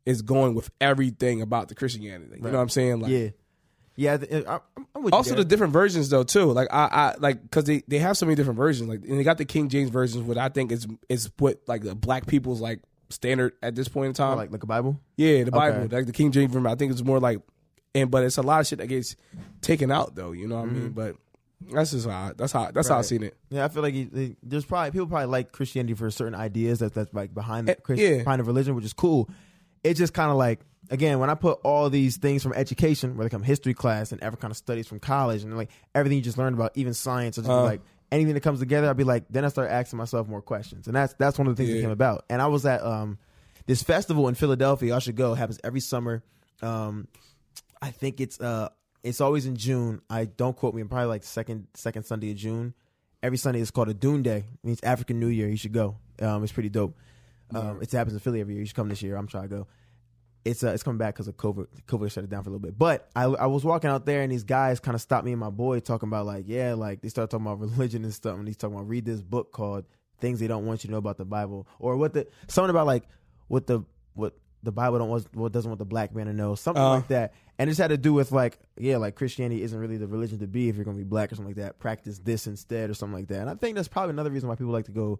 S2: is going with everything about the Christianity. You know what I'm saying? Like,
S4: Yeah, yeah. I, I'm
S2: also the different versions though too. Like I, I like because they, they have so many different versions. Like and they got the King James versions, what I think is is what like the black people's like standard at this point in time.
S4: like like a Bible.
S2: yeah, the Bible,
S4: Okay.
S2: like the King James version. I think it's more like, and but it's a lot of shit that gets taken out though. You know what I mean? But that's just how I, that's how that's how I
S4: Mm-hmm.
S2: Seen it.
S4: Yeah, I feel like he, he- there's probably people probably like Christianity for certain ideas that that's like behind
S2: Eh,
S4: the Christ,
S2: yeah.
S4: behind the religion, which is cool. It's just kind of like again when I put all these things from education, where they come history class and ever kind of studies from college, and like everything you just learned about, even science, or just
S2: Uh.
S4: like anything that comes together, I'd be like, then I start asking myself more questions, and that's that's one of the things that came about. And I was at um this festival in Philadelphia. I should go. Happens every summer. Um, I think it's uh it's always in June. I don't quote me. I'm probably like second second Sunday of June. Every Sunday it's called Odunde. It means African New Year. You should go. Um, it's pretty dope. Um, it happens in Philly every year. You should come this year. I'm trying to go. It's uh, it's coming back because of COVID. COVID shut it down for a little bit. But I I was walking out there and these guys kind of stopped me and my boy talking about like yeah like they started talking about religion and stuff and he's talking about read this book called Things They Don't Want You to Know About the Bible or what the something about like what the what the Bible don't want what doesn't want the black man to know something
S2: Uh.
S4: like that and it's had to do with like yeah like Christianity isn't really the religion to be if you're gonna be black or something like that practice this instead or something like that and I think that's probably another reason why people like to go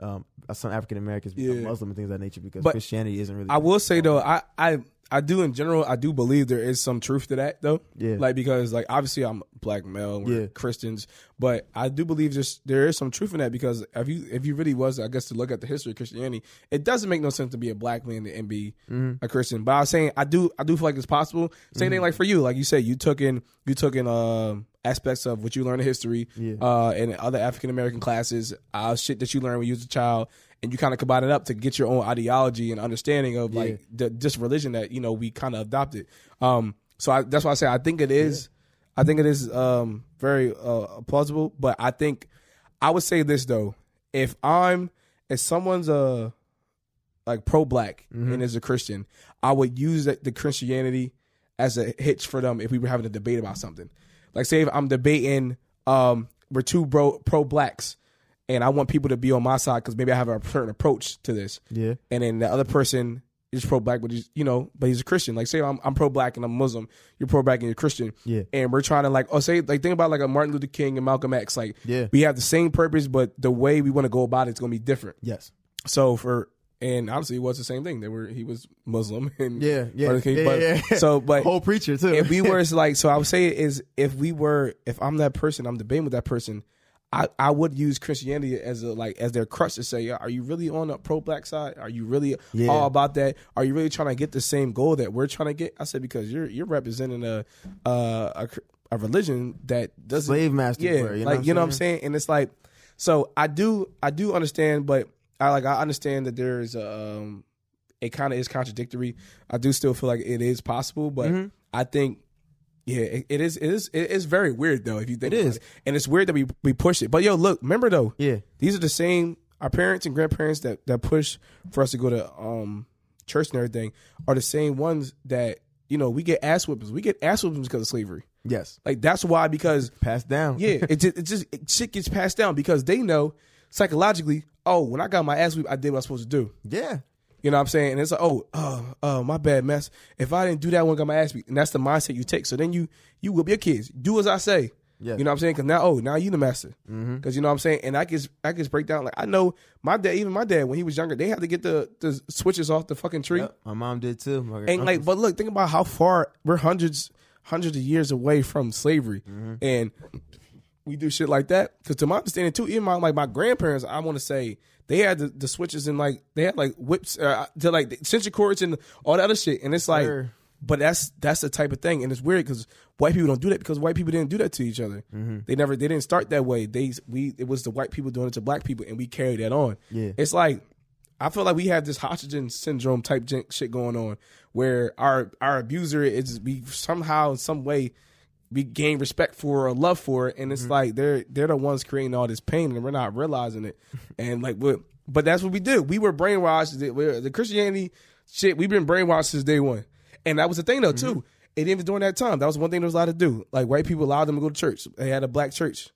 S4: um some African Americans become
S2: Yeah.
S4: Muslim and things of that nature because
S2: But
S4: Christianity isn't really
S2: I will say though, I I I do in general, I do believe there is some truth to that though.
S4: Yeah.
S2: Like because like obviously I'm black male, we're
S4: Yeah.
S2: Christians, but I do believe just there is some truth in that because if you if you really was, I guess to look at the history of Christianity, it doesn't make no sense to be a black man and be
S4: Mm-hmm.
S2: a Christian. But I was saying I do I do feel like it's possible. Same thing like for you, like you said, you took in you took in um aspects of what you learned in history,
S4: Yeah.
S2: uh, and other African American classes, uh, shit that you learned when you was a child, and you kind of combine it up to get your own ideology and understanding of like the just religion that you know we kind of adopted. Um, so I, that's why I say I think it is, I think it is um very uh plausible. But I think I would say this though, if I'm if someone's a like pro black
S4: Mm-hmm.
S2: and is a Christian, I would use the, the Christianity as a hitch for them if we were having a debate about something. Like say if I'm debating, um, we're two bro pro blacks, and I want people to be on my side because maybe I have a certain approach to this.
S4: Yeah.
S2: And then the other person is pro black, but he's you know, but he's a Christian. Like say I'm I'm pro black and I'm Muslim, you're pro black and you're Christian.
S4: Yeah.
S2: And we're trying to like oh say like think about like a Martin Luther King and Malcolm X. Like
S4: Yeah.
S2: we have the same purpose, but the way we want to go about it is gonna be different.
S4: Yes.
S2: So for and honestly, it was the same thing. They were he was Muslim and
S4: Yeah, yeah,
S2: King,
S4: yeah,
S2: but,
S4: yeah, yeah.
S2: So, but
S4: Whole preacher too.
S2: if we were like, so I would say is if we were, if I'm that person, I'm debating with that person. I, I would use Christianity as a like as their crutch to say, are you really on the pro black side? Are you really
S4: Yeah.
S2: all about that? Are you really trying to get the same goal that we're trying to get? I said because you're you're representing a uh, a a religion that doesn't
S4: Slave masters
S2: yeah,
S4: were, you know
S2: like
S4: what
S2: you know
S4: I'm
S2: what I'm saying? And it's like, so I do I do understand, but I like I understand that there's um it kind of is contradictory. I do still feel like it is possible, but
S4: Mm-hmm.
S2: I think yeah, it, it is it is it is very weird though if you think
S4: It
S2: about
S4: is.
S2: and it's weird that we we push it. But yo, look, remember though,
S4: Yeah.
S2: these are the same our parents and grandparents that that push for us to go to um church and everything are the same ones that you know we get ass whippings. We get ass whippings because of slavery.
S4: yes.
S2: Like that's why because
S4: Passed down.
S2: yeah, it just, it just it, shit gets passed down because they know psychologically. Oh, when I got my ass whipped, I did what I was supposed to do.
S4: yeah.
S2: You know what I'm saying? And it's like, oh, uh, uh, my bad mess. If I didn't do that, I wouldn't got my ass beat. And that's the mindset you take. So then you you whip your kids. Do as I say.
S4: Yeah.
S2: You know what I'm saying? Because now, oh, now you the master. Because you know what I'm saying? And I can I can break down. Like I know my dad, even my dad, when he was younger, they had to get the, the switches off the fucking tree.
S4: Yep, My mom did too. My
S2: And like, but look, think about how far we're hundreds, hundreds of years away from slavery, and we do shit like that. Because to my understanding too, even my like my grandparents, I want to say they had the, the switches and like they had like whips uh, to like the extension cords and all that other shit, and it's like,
S4: Sure.
S2: but that's that's the type of thing, and it's weird because white people don't do that because white people didn't do that to each other. They never, they didn't start that way. They we it was the white people doing it to black people, and we carried that on.
S4: Yeah.
S2: it's like I feel like we have this Hodgkin syndrome type shit going on where our our abuser is we somehow in some way we gain respect for or love for it, and it's mm-hmm. like they're they're the ones creating all this pain and we're not realizing it, and like what but that's what we did. We were brainwashed. The, Christianity shit we've been brainwashed since day one, and that was the thing though too. Mm-hmm. And even during that time, that was one thing they was allowed to do. Like white people allowed them to go to church. They had a black church.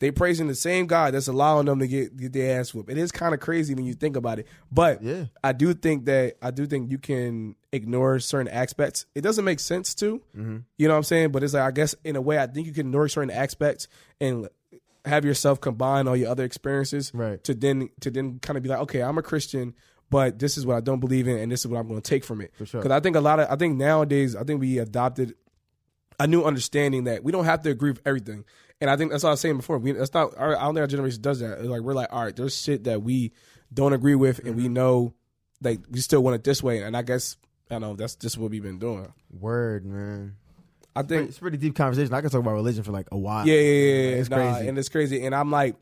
S2: They praising the same God that's allowing them to get, get their ass whooped. It is kind of crazy when you think about it. But
S4: Yeah.
S2: I do think that I do think you can ignore certain aspects. It doesn't make sense to, mm-hmm. you know what I'm saying? But it's like I guess in a way I think you can ignore certain aspects and have yourself combine all your other experiences
S4: Right.
S2: to then to then kind of be like, okay, I'm a Christian, but this is what I don't believe in, and this is what I'm going to take from it.
S4: sure.
S2: Because I think a lot of I think nowadays I think we adopted a new understanding that we don't have to agree with everything. And I think that's what I was saying before. We that's not our I don't think our generation does that. It's like we're like, all right, there's shit that we don't agree with and we mm-hmm. know like we still want it this way. And I guess I don't know, that's just what we've been doing.
S4: Word, man.
S2: I think
S4: It's a pretty deep conversation. I can talk about religion for like a while.
S2: yeah, yeah, yeah, yeah.
S4: It's
S2: Nah,
S4: crazy.
S2: and it's crazy. And I'm like,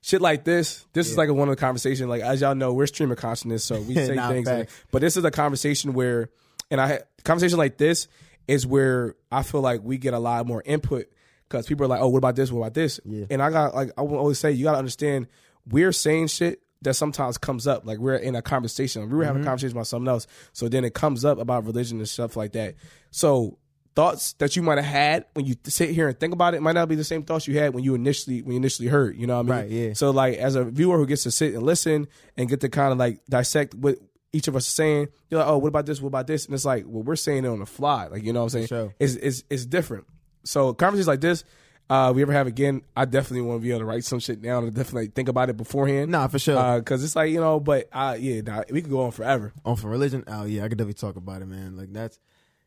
S2: shit like this. This is like a one of the conversation. Like as y'all know, we're stream of consciousness, so we say
S4: Nah,
S2: things.
S4: Facts.
S2: but this is a conversation where, and I had conversation like this is where I feel like we get a lot more input because people are like, oh, what about this? What about this?
S4: Yeah.
S2: And I got like I will always say, you got to understand, we're saying shit. That sometimes comes up, like we're in a conversation. We were having a mm-hmm. conversation about something else, so then it comes up about religion and stuff like that. So thoughts that you might have had when you sit here and think about it might not be the same thoughts you had when you initially when you initially heard. You know what I mean?
S4: Right, yeah.
S2: So like as a viewer who gets to sit and listen and get to kind of like dissect what each of us is saying, you're like, oh, what about this? What about this? And it's like, well, we're saying it on the fly. Like you know what I'm saying?
S4: sure.
S2: It's it's it's different. So conversations like this. Uh, we ever have again, I definitely want to be able to write some shit down and definitely think about it beforehand.
S4: Nah, for sure.
S2: Because it's like, you know, but uh, yeah, nah, we could go on forever.
S4: on for religion, oh yeah, I could definitely talk about it, man. Like that's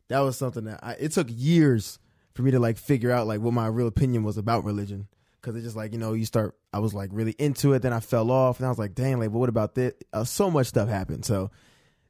S4: that was something that I, it took years for me to like figure out like what my real opinion was about religion. Cause it's just like you know you start, I was like really into it, then I fell off, and I was like, dang, like, but what about this? Uh, so much stuff happened, so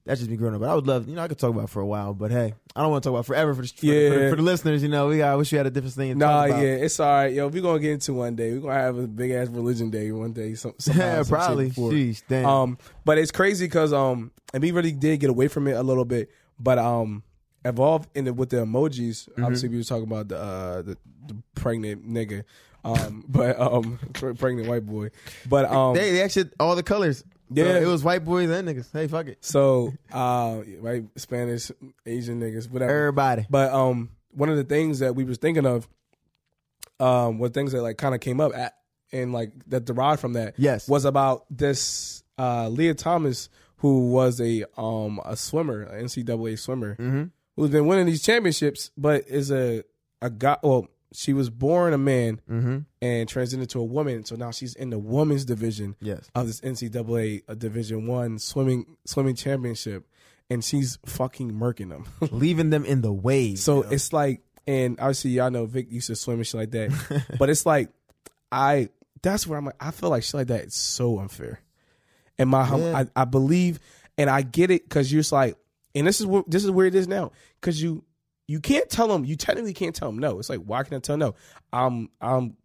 S4: that's just me growing up. But I would love, you know, I could talk about it for a while, but hey, I don't want to talk about it forever for the, for, the- for, for the listeners. You know, we I wish we had a different thing. To
S2: Nah,
S4: talk about.
S2: yeah, it's all right, yo. We're gonna get into one day. We're gonna have a big ass religion day one day. Some, somehow,
S4: yeah, probably.
S2: form.
S4: Sheesh, damn.
S2: Um, but it's crazy because um, and we really did get away from it a little bit, but um, evolved in the, with the emojis.
S4: Mm-hmm.
S2: Obviously, we were talking about the uh the, the pregnant nigga, um, but um, pregnant white boy, but um,
S4: they, they actually all the colors. So
S2: Yeah.
S4: it was white boys and niggas. Hey, fuck it.
S2: So, uh, right, Spanish, Asian niggas, whatever.
S4: Everybody.
S2: But um, one of the things that we was thinking of, um, was things that like kind of came up at and like that derived from that.
S4: Yes.
S2: was about this uh Lia Thomas, who was a um a swimmer, an NCAA swimmer,
S4: Mm-hmm.
S2: who's been winning these championships, but is a a guy. Well, she was born a man
S4: Mm-hmm.
S2: and transitioned to a woman, so now she's in the women's division
S4: Yes.
S2: of this NCAA Division One swimming swimming championship, and she's fucking murking them.
S4: Leaving them in the waves.
S2: so
S4: yo.
S2: it's like, and obviously y'all know Vic used to swim and shit like that, but it's like, I that's where I'm like, I feel like shit like that is so unfair, and my hum
S4: Yeah.
S2: I, I believe and I get it because you're just like, and this is what this is where it is now because you you can't tell them you technically can't tell them no. It's like why can I tell no? I'm I'm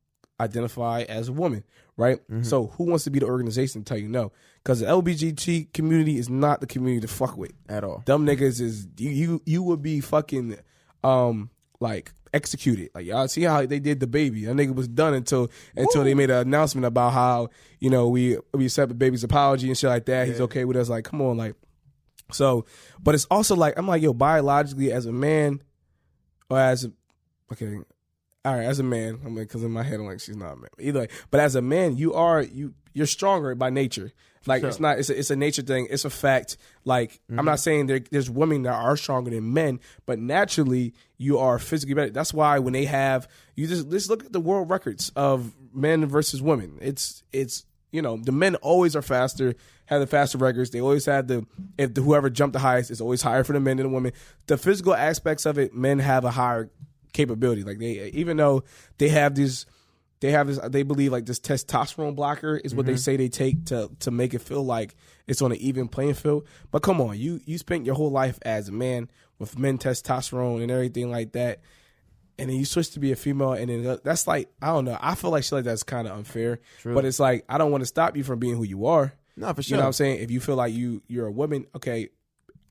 S2: identify as a woman, right? So who wants to be the organization to tell you no? Because the LBGT community is not the community to fuck with.
S4: at all.
S2: Dumb niggas is you you you would be fucking um like executed. Like y'all see how they did the baby. That nigga was done until until they made an announcement about how you know we we accept the baby's apology and shit like that. He's okay with us. Like come on, like so. But it's also like I'm like yo biologically as a man or as a okay. All right, as a man, I mean, because in my head I'm like she's not a man. Either way, but as a man, you are you you're stronger by nature. Like it's not it's a, it's a nature thing. It's a fact. Like I'm mm-hmm. not saying there, there's women that are stronger than men, but naturally you are physically better. That's why when they have you just just look at the world records of men versus women. It's it's you know the men always are faster, have the faster records. They always have the if the, whoever jumped the highest is always higher for the men than the women. The physical aspects of it, men have a higher capability. Like they even though they have these they have this they believe like this testosterone blocker is what they mm-hmm. say they take to to make it feel like it's on an even playing field. But come on, you you spent your whole life as a man with men testosterone and everything like that. And then you switch to be a female, and then that's like I don't know. I feel like shit like that's kind of unfair. True. But it's like I don't want to stop you from being who you are.
S4: No, for sure.
S2: You know what. I'm saying? If you feel like you you're a woman, okay.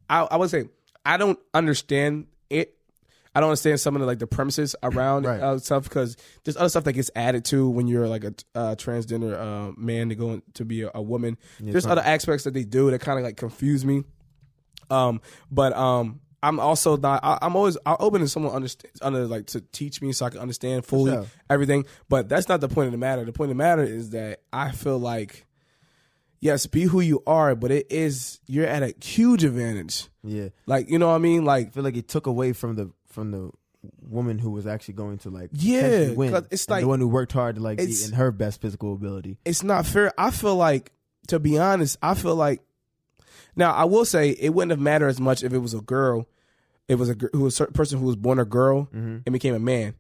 S2: I I would say I don't understand it. I don't understand some of the like the premises around
S4: Right.
S2: uh, stuff because there's other stuff that gets added to when you're like a uh, transgender uh, man to go in- to be a, a woman. there's other aspects that they do that kind of like confuse me. Um, but um, I'm also not. I, I'm always I'm open to someone understand under like to teach me so I can understand fully
S4: sure.
S2: everything. But that's not the point of the matter. The point of the matter is that I feel like yes, be who you are, but it is you're at a huge advantage.
S4: Yeah.
S2: Like you know what I mean? Like
S4: I feel like it took away from the from the woman who was actually going to like
S2: Yeah,
S4: win.
S2: it's like-
S4: the one who worked hard to like be in her best physical ability.
S2: it's not fair. I feel like, to be honest, I feel like. Now I will say it wouldn't have mattered as much if it was a girl, it was a who was a person who was born a girl mm-hmm. and became a man,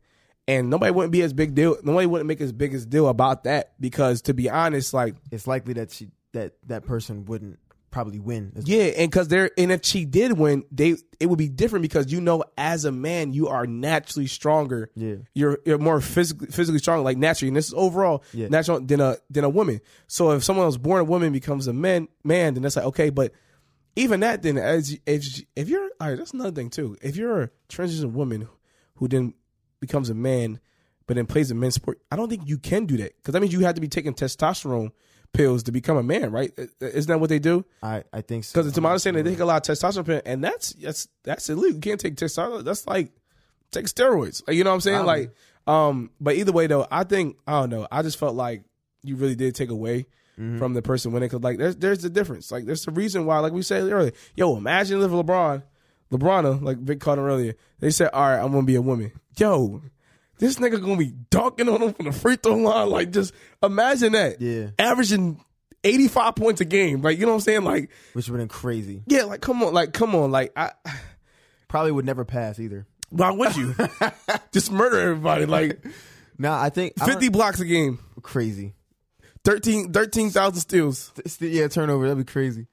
S2: and nobody wouldn't be as big deal. Nobody wouldn't make as big as deal about that because to be honest, like
S4: It's likely that she that that person wouldn't probably win.
S2: yeah, and because they're and if she did win, they it would be different because you know as a man you are naturally stronger.
S4: Yeah.
S2: you're you're more physically physically strong, like naturally, and this is overall
S4: Yeah.
S2: natural than a than a woman. So if someone was born a woman becomes a man, man, then that's like okay, but even that then as if if you're all right, that's another thing too. If you're a transgender woman who then becomes a man, but then plays a men's sport, I don't think you can do that because that means you have to be taking testosterone pills to become a man, right? Isn't that what they do?
S4: I I think so.
S2: Because to my understanding, they take a lot of testosterone, and that's that's that's illegal. You can't take testosterone. That's like take steroids. Like, you know what I'm saying? Like, um, but either way though, I think I don't know. I just felt like you really did take away from the person winning because like there's there's a difference. Like there's a reason why. Like we said earlier, yo, imagine if LeBron, LeBron, like Vic called him earlier, they said, all right, I'm gonna be a woman. Yo. This nigga gonna be dunking on him from the free throw line. Like, just imagine that.
S4: Yeah.
S2: Averaging 85 points a game. Like, you know what I'm saying? Like,
S4: which would have been crazy.
S2: yeah, like come on, like come on, like I,
S4: Probably would never pass either.
S2: why would you just murder everybody? Like
S4: Nah, I think I
S2: fifty blocks a game,
S4: crazy.
S2: 13 13,000 steals.
S4: Yeah, turnover. That'd be crazy.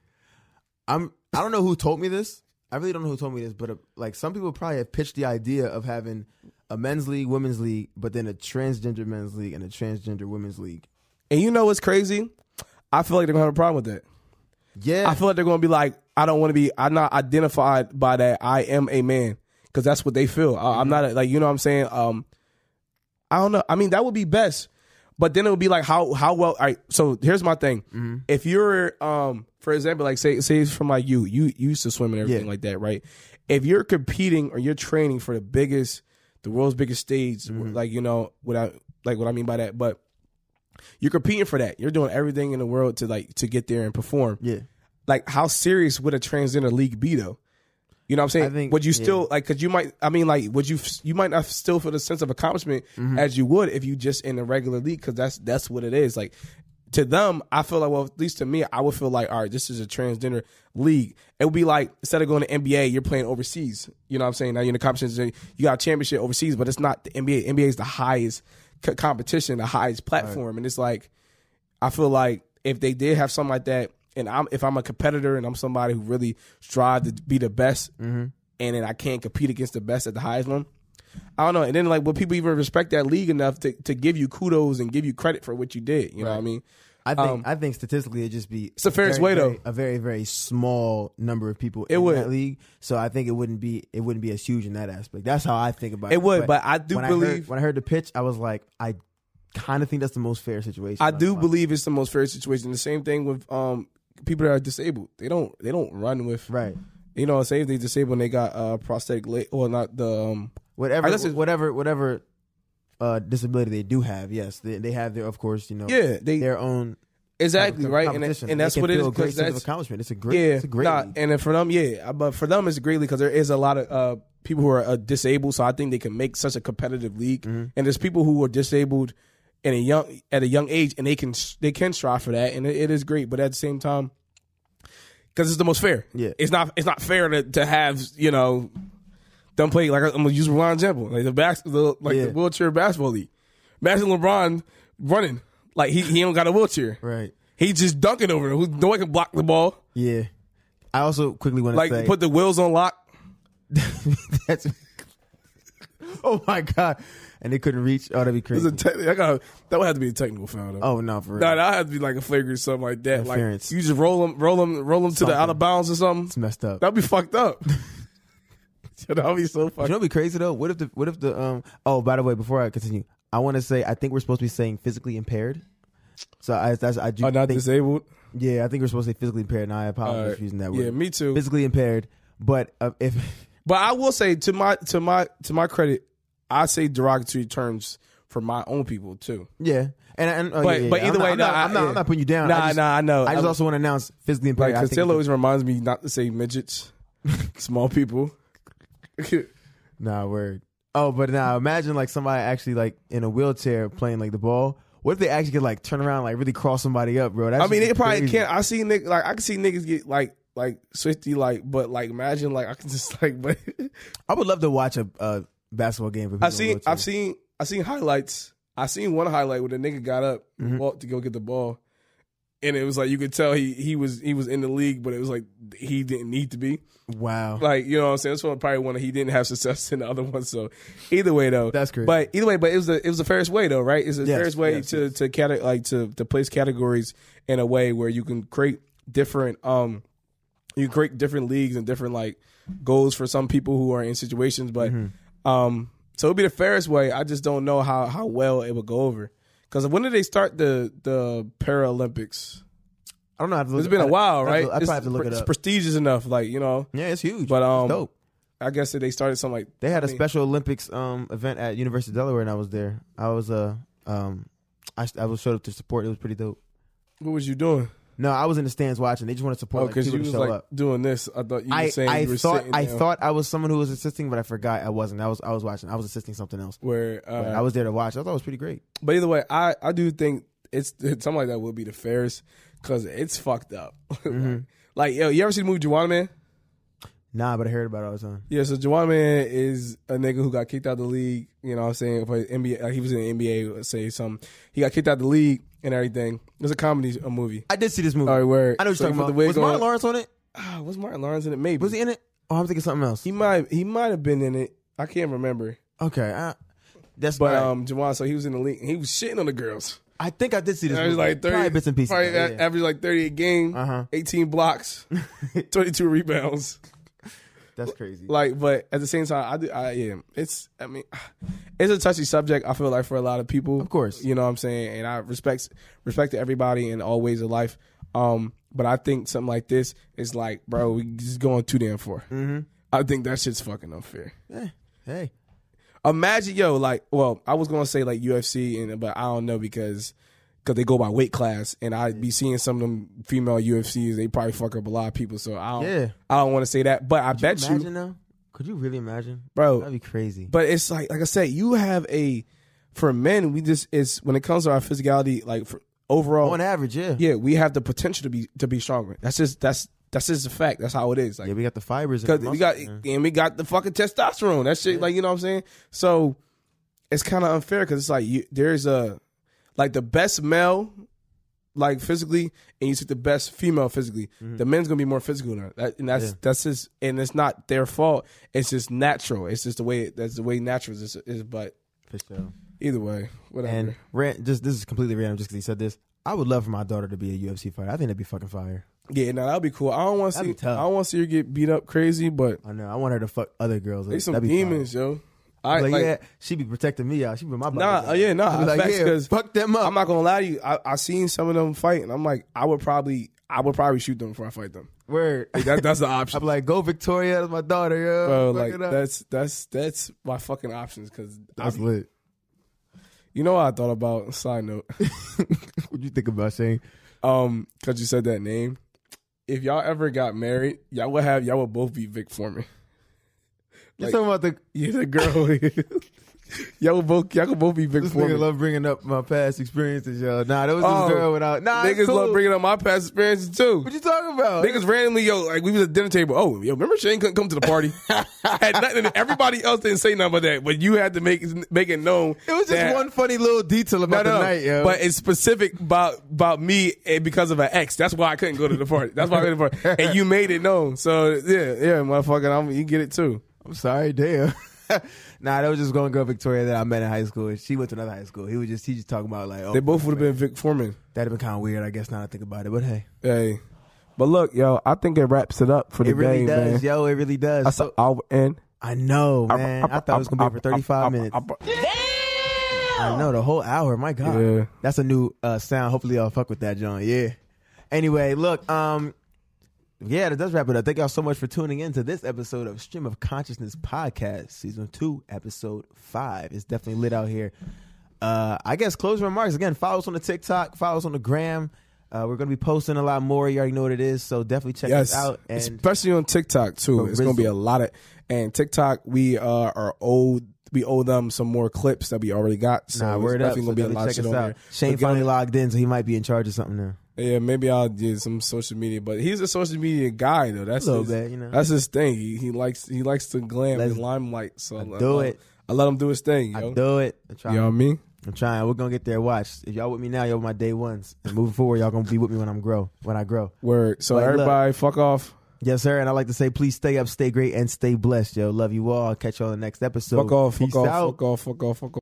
S4: I'm. I don't know who told me this. I really don't know who told me this, but uh, like some people probably have pitched the idea of having a men's league, women's league, but then a transgender men's league and a transgender women's league.
S2: And you know what's crazy? I feel like they're gonna have a problem with that.
S4: Yeah,
S2: I feel like they're gonna be like, I don't want to be. I'm not identified by that. I am a man because that's what they feel. I, I'm not a, like you know what I'm saying. Um, I don't know. I mean that would be best, But then it would be like how how well. All right. So here's my thing.
S4: Mm-hmm.
S2: If you're um for example like say say it's from like you you you used to swim and everything
S4: Yeah.
S2: like that right. If you're competing or you're training for the biggest the world's biggest stage
S4: Mm-hmm.
S2: like you know without like what I mean by that but you're competing for that. You're doing everything in the world to like to get there and perform.
S4: Yeah.
S2: Like how serious would a transgender league be though? You know what I'm saying?
S4: I think-
S2: would you
S4: yeah.
S2: still like? Cause you might. I mean, like, would you? You might not still feel the sense of accomplishment
S4: Mm-hmm.
S2: as you would if you just in a regular league. Cause that's that's what it is. Like to them, I feel like well, at least to me, I would feel like all right, this is a transgender league. It would be like instead of going to NBA, you're playing overseas. You know what I'm saying? Now you're in the competition, you got a championship overseas, but it's not the NBA. NBA is the highest c- competition, the highest platform, and it's like I feel like if they did have something like that, and I'm if I'm a competitor and I'm somebody who really strive to be the best, mm-hmm. and then I can't compete against the best at the highest one. I don't know. And then like, will people even respect that league enough to, to give you kudos and give you credit for what you did? You know what I mean?
S4: I think
S2: Um,
S4: I think statistically it'd just be
S2: It's the fairest
S4: very,
S2: way, though.
S4: very- A very very small number of people
S2: It
S4: in
S2: would.
S4: that league, so I think it wouldn't be it wouldn't be as huge in that aspect. That's how I think about it.
S2: It would, but I do
S4: when I
S2: believe-
S4: heard, when I heard the pitch, I was like, I kind of think that's the most fair situation.
S2: I
S4: Like,
S2: do believe it's the most fair situation. The same thing with um people that are disabled. They don't they don't run with
S4: right.
S2: You know, say if they disabled and they got uh prosthetic leg or not the um
S4: Whatever,
S2: I guess it's-
S4: whatever, whatever uh, disability they do have, yes, they, they have their, of course, you know,
S2: yeah they
S4: their own
S2: exactly
S4: com-
S2: right and,
S4: competition.
S2: and
S4: They
S2: that's
S4: can
S2: what it
S4: feel
S2: is
S4: a great sense of
S2: that's
S4: accomplishment. It's a great,
S2: yeah
S4: it's a great
S2: nah,
S4: league.
S2: and then for them yeah but for them it's greatly because there is a lot of uh people who are uh, disabled so I think they can make such a competitive league
S4: Mm-hmm.
S2: and there's people who are disabled in a young at a young age and they can they can strive for that and it, it is great but at the same time because it's the most fair
S4: Yeah.
S2: it's not it's not fair to to have you know them play like I'm gonna use LeBron example like the bas- the like
S4: Yeah.
S2: the wheelchair basketball league. Imagine LeBron running like he he don't got a wheelchair.
S4: right.
S2: He just dunking over no one can block the ball.
S4: Yeah. I also quickly want to
S2: Like
S4: say
S2: put the wheels on lock.
S4: that's. oh my god! And they couldn't reach. Oh, that'd be crazy.
S2: te- I got that would have to be a technical foul though.
S4: oh no, for real.
S2: No, that had to be like a flagrant or something like that. Like you just roll them, roll them, roll them to the out of bounds or something.
S4: it's messed up.
S2: That'd be fucked up. That'd be so
S4: funny.
S2: You
S4: know be crazy though? What if the what if the um? Oh, by the way, before I continue, I want to say I think we're supposed to be saying physically impaired. So I that's I do
S2: Are not
S4: think,
S2: disabled.
S4: yeah I think we're supposed to say physically impaired. And I apologize
S2: Alright.
S4: for using that word.
S2: Yeah, me too.
S4: physically impaired. But uh, if
S2: But I will say to my to my to my credit, I say derogatory terms for my own people too.
S4: yeah, and, and oh,
S2: But-
S4: yeah, yeah,
S2: but either
S4: I'm
S2: way,
S4: not, I'm, not, I'm, not,
S2: yeah.
S4: I'm not putting you down.
S2: Nah,
S4: I just,
S2: nah, I know.
S4: I just
S2: I-
S4: also want to announce physically impaired.
S2: Like
S4: I think
S2: Costello
S4: it's-
S2: always reminds me not to say midgets, small people.
S4: Nah, word. Oh, but now imagine like somebody actually like in a wheelchair playing like the ball. What if they actually could like turn around like really cross somebody up, bro? That's
S2: I mean, they probably
S4: crazy.
S2: can't. I see niggas like I can see niggas get like like swifty like, but like imagine like I can just like, but
S4: I would love to watch a, a basketball game.
S2: I've seen. I've seen I've seen highlights. I seen one highlight where the nigga got up,
S4: Mm-hmm.
S2: walked to go get the ball, and it was like you could tell he he was he was in the league, but it was like he didn't need to be.
S4: Wow.
S2: Like you know what I'm saying? That's one probably one he didn't have success in the other one. So either way though,
S4: That's crazy.
S2: But either way, but it was the it was the fairest way though, right? It's the
S4: Yes,
S2: fairest way
S4: yes,
S2: to
S4: yes.
S2: to cate- like to to place categories in a way where you can create different um you can create different leagues and different like goals for some people who are in situations, but
S4: Mm-hmm.
S2: um so it'd be the fairest way. I just don't know how how well it would go over. Because when did they start the the Paralympics?
S4: I don't know. I have to look,
S2: it's been a while, right?
S4: I probably have to look it
S2: It's prestigious enough, like you know.
S4: yeah, it's huge.
S2: But
S4: It's
S2: um,
S4: dope.
S2: I guess that they started something like
S4: They had a Special Olympics um event at University of Delaware, and I was there. I was uh um I I was showed up to support. It was pretty dope.
S2: What was you doing?
S4: No, I was in the stands watching. They just wanted to support
S2: Oh,
S4: like,
S2: because you was
S4: show
S2: like
S4: up.
S2: doing this. I thought you were
S4: I,
S2: saying
S4: I
S2: you were
S4: thought I
S2: down
S4: thought I was someone who was assisting, but I forgot I wasn't. I was I was watching. I was assisting something else.
S2: where uh,
S4: I was there to watch. I thought it was pretty great.
S2: But either way, I I do think it's, it's something like that would be the fairest because it's fucked up.
S4: Mm-hmm.
S2: like yo, you ever see the movie Juwanna Mann?
S4: Nah, but I heard about it all the time.
S2: Yeah, so Juwanna Mann is a nigga who got kicked out of the league. You know what I'm saying? For NBA, like he was in the NBA, say something. He got kicked out of the league and everything. It was a comedy a movie.
S4: I did see this movie.
S2: All right, where
S4: I know what
S2: so
S4: you're talking about. Was
S2: on.
S4: Martin Lawrence on it?
S2: Ah, was Martin Lawrence in it? Maybe.
S4: Was he in it? Oh, I'm thinking something else.
S2: He might he might have been in it. I can't remember.
S4: Okay, I, that's.
S2: But
S4: right.
S2: um, Juwan, so he was in the league. He was shitting on the girls.
S4: I think I did see this. Movie.
S2: like thirty
S4: Probably bits and pieces.
S2: Probably
S4: Yeah,
S2: average like thirty a game.
S4: Uh-huh.
S2: Eighteen blocks. Twenty two rebounds.
S4: That's crazy.
S2: Like, but at the same time, I do. I yeah, it's. I mean, it's a touchy subject. I feel like for a lot of people,
S4: Of course.
S2: you know what I'm saying. And I respect respect to everybody in all ways of life. Um, but I think something like this is like, bro, we just going too damn far. Mm-hmm. I think that shit's fucking unfair.
S4: Eh, hey,
S2: Imagine, yo, like, well, I was gonna say like UFC, and but I don't know because because they go by weight class, and I'd be seeing some of them female UFCs. They probably fuck up a lot of people, so I don't.
S4: Yeah.
S2: I don't want to say that, but I bet you,
S4: imagine though. Could you really imagine,
S2: bro.
S4: That'd be crazy.
S2: But it's like, like I said, you have a for men. We just it's when it comes to our physicality, like for overall,
S4: on average, yeah,
S2: yeah, we have the potential to be to be stronger. That's just that's that's just a fact. That's how it is. Like
S4: yeah, we got the fibers.
S2: because
S4: and the
S2: we got and we got the fucking testosterone. That shit, like you know what I'm saying. So it's kind of unfair because it's like you, there's a like the best male, like physically, and you see the best female physically. Mm-hmm. The men's gonna be more physical than that, and that's
S4: Yeah.
S2: that's just and it's not their fault. It's just natural. It's just the way that's the way natural is. is but
S4: for sure.
S2: either way, whatever.
S4: And ran, just this is completely random, just because he said this. I would love for my daughter to be a UFC fighter. I think that'd be fucking fire.
S2: yeah, no, that'd be cool. I don't want to see. I don't want to see her get beat up crazy, but
S4: I know. I want her to fuck other girls.
S2: they some
S4: be fire.
S2: demons, yo. I
S4: Like,
S2: like.
S4: yeah, she be protecting me out. She be my
S2: Nah, uh, yeah, nah,
S4: like,
S2: facts,
S4: yeah, fuck them up.
S2: I'm not gonna lie to you. I, I seen some of them fight, and I'm like, I would probably, I would probably shoot them before I fight them.
S4: Word.
S2: Like, that, that's the option,
S4: I'm like, go Victoria, that's my daughter, yo.
S2: bro. Like that's that's that's my fucking options because
S4: that's lit.
S2: you know what I thought about. Side note,
S4: What you think about Shane?
S2: um, because you said that name. If y'all ever got married, y'all would have y'all would both be Vic Foreman.
S4: You
S2: Like-
S4: talking about the
S2: Yeah, the girl. y'all both y'all could both be big.
S4: this nigga love bringing up my past experiences, y'all. Nah, there was
S2: Oh,
S4: this girl without. Nah,
S2: Niggas
S4: cool.
S2: love bringing up my past experiences too.
S4: What you talking about?
S2: Niggas randomly, yo, like we was at dinner table. Oh, yo, remember Shane couldn't come to the party? Had nothing. Everybody else didn't say nothing about that, but you had to make make it known.
S4: it was just
S2: that-
S4: one funny little detail about
S2: no,
S4: the
S2: no.
S4: night, yo.
S2: But it's specific about about me and because of an ex. That's why I couldn't go to the party. That's why I couldn't the party. And you made it known. So yeah, yeah, motherfucker, I'm, you get it too.
S4: I'm sorry, damn. nah, that was just one girl, Victoria, that I met in high school. She went to another high school. He was just he just talking about like, oh,
S2: They both would have been Vic Foreman.
S4: that'd have been kind of weird, I guess. Now that I think about it, but hey,
S2: Hey, but look, yo, I think it wraps it up for the
S4: it really
S2: day,
S4: does,
S2: man.
S4: yo. It really does.
S2: I saw
S4: So-
S2: I'll end.
S4: I know, man. I, thought it was gonna be for 35 minutes. I know the whole hour. My God,
S2: Yeah.
S4: that's a new uh, sound. Hopefully, y'all fuck with that, John. Yeah. Anyway, look, um, yeah, that does wrap it up. Thank y'all so much for tuning in to this episode of Stream of Consciousness podcast, season two, episode five. It's definitely lit out here. Uh, I guess closing remarks again. Follow us on the TikTok. Follow us on the gram. Uh, we're gonna be posting a lot more. You already know what it is, so definitely check
S2: yes,
S4: us out. And
S2: especially on TikTok too. It's gonna be a lot of and TikTok. We uh, are owed. We owe them some more clips that we already got. So
S4: nah, up.
S2: definitely
S4: So
S2: gonna be a lot of shit
S4: check us
S2: on
S4: out.
S2: there.
S4: Shane finally logged in, so he might be in charge of something now.
S2: Yeah, maybe I'll do some social media, but he's a social media guy though. That's
S4: A little
S2: his,
S4: bit, you know.
S2: That's his thing. He, he likes he likes to glam
S4: Let's-
S2: his limelight. So
S4: I
S2: I
S4: do it.
S2: I let him do his thing.
S4: I
S2: Yo.
S4: do it. I'm trying.
S2: You know what I mean?
S4: I'm trying. We're gonna get there. Watch. If y'all with me now, y'all my day ones. And moving forward, y'all gonna be with me when I'm grow. When I grow.
S2: Word. So
S4: But look-
S2: everybody, fuck off.
S4: Yes, sir. And I like to say, please stay up, stay great, and stay blessed, yo. Love you all. Catch y'all in the next episode.
S2: Fuck off.
S4: Peace
S2: Fuck off.
S4: out.
S2: Fuck off. Fuck off. Fuck off.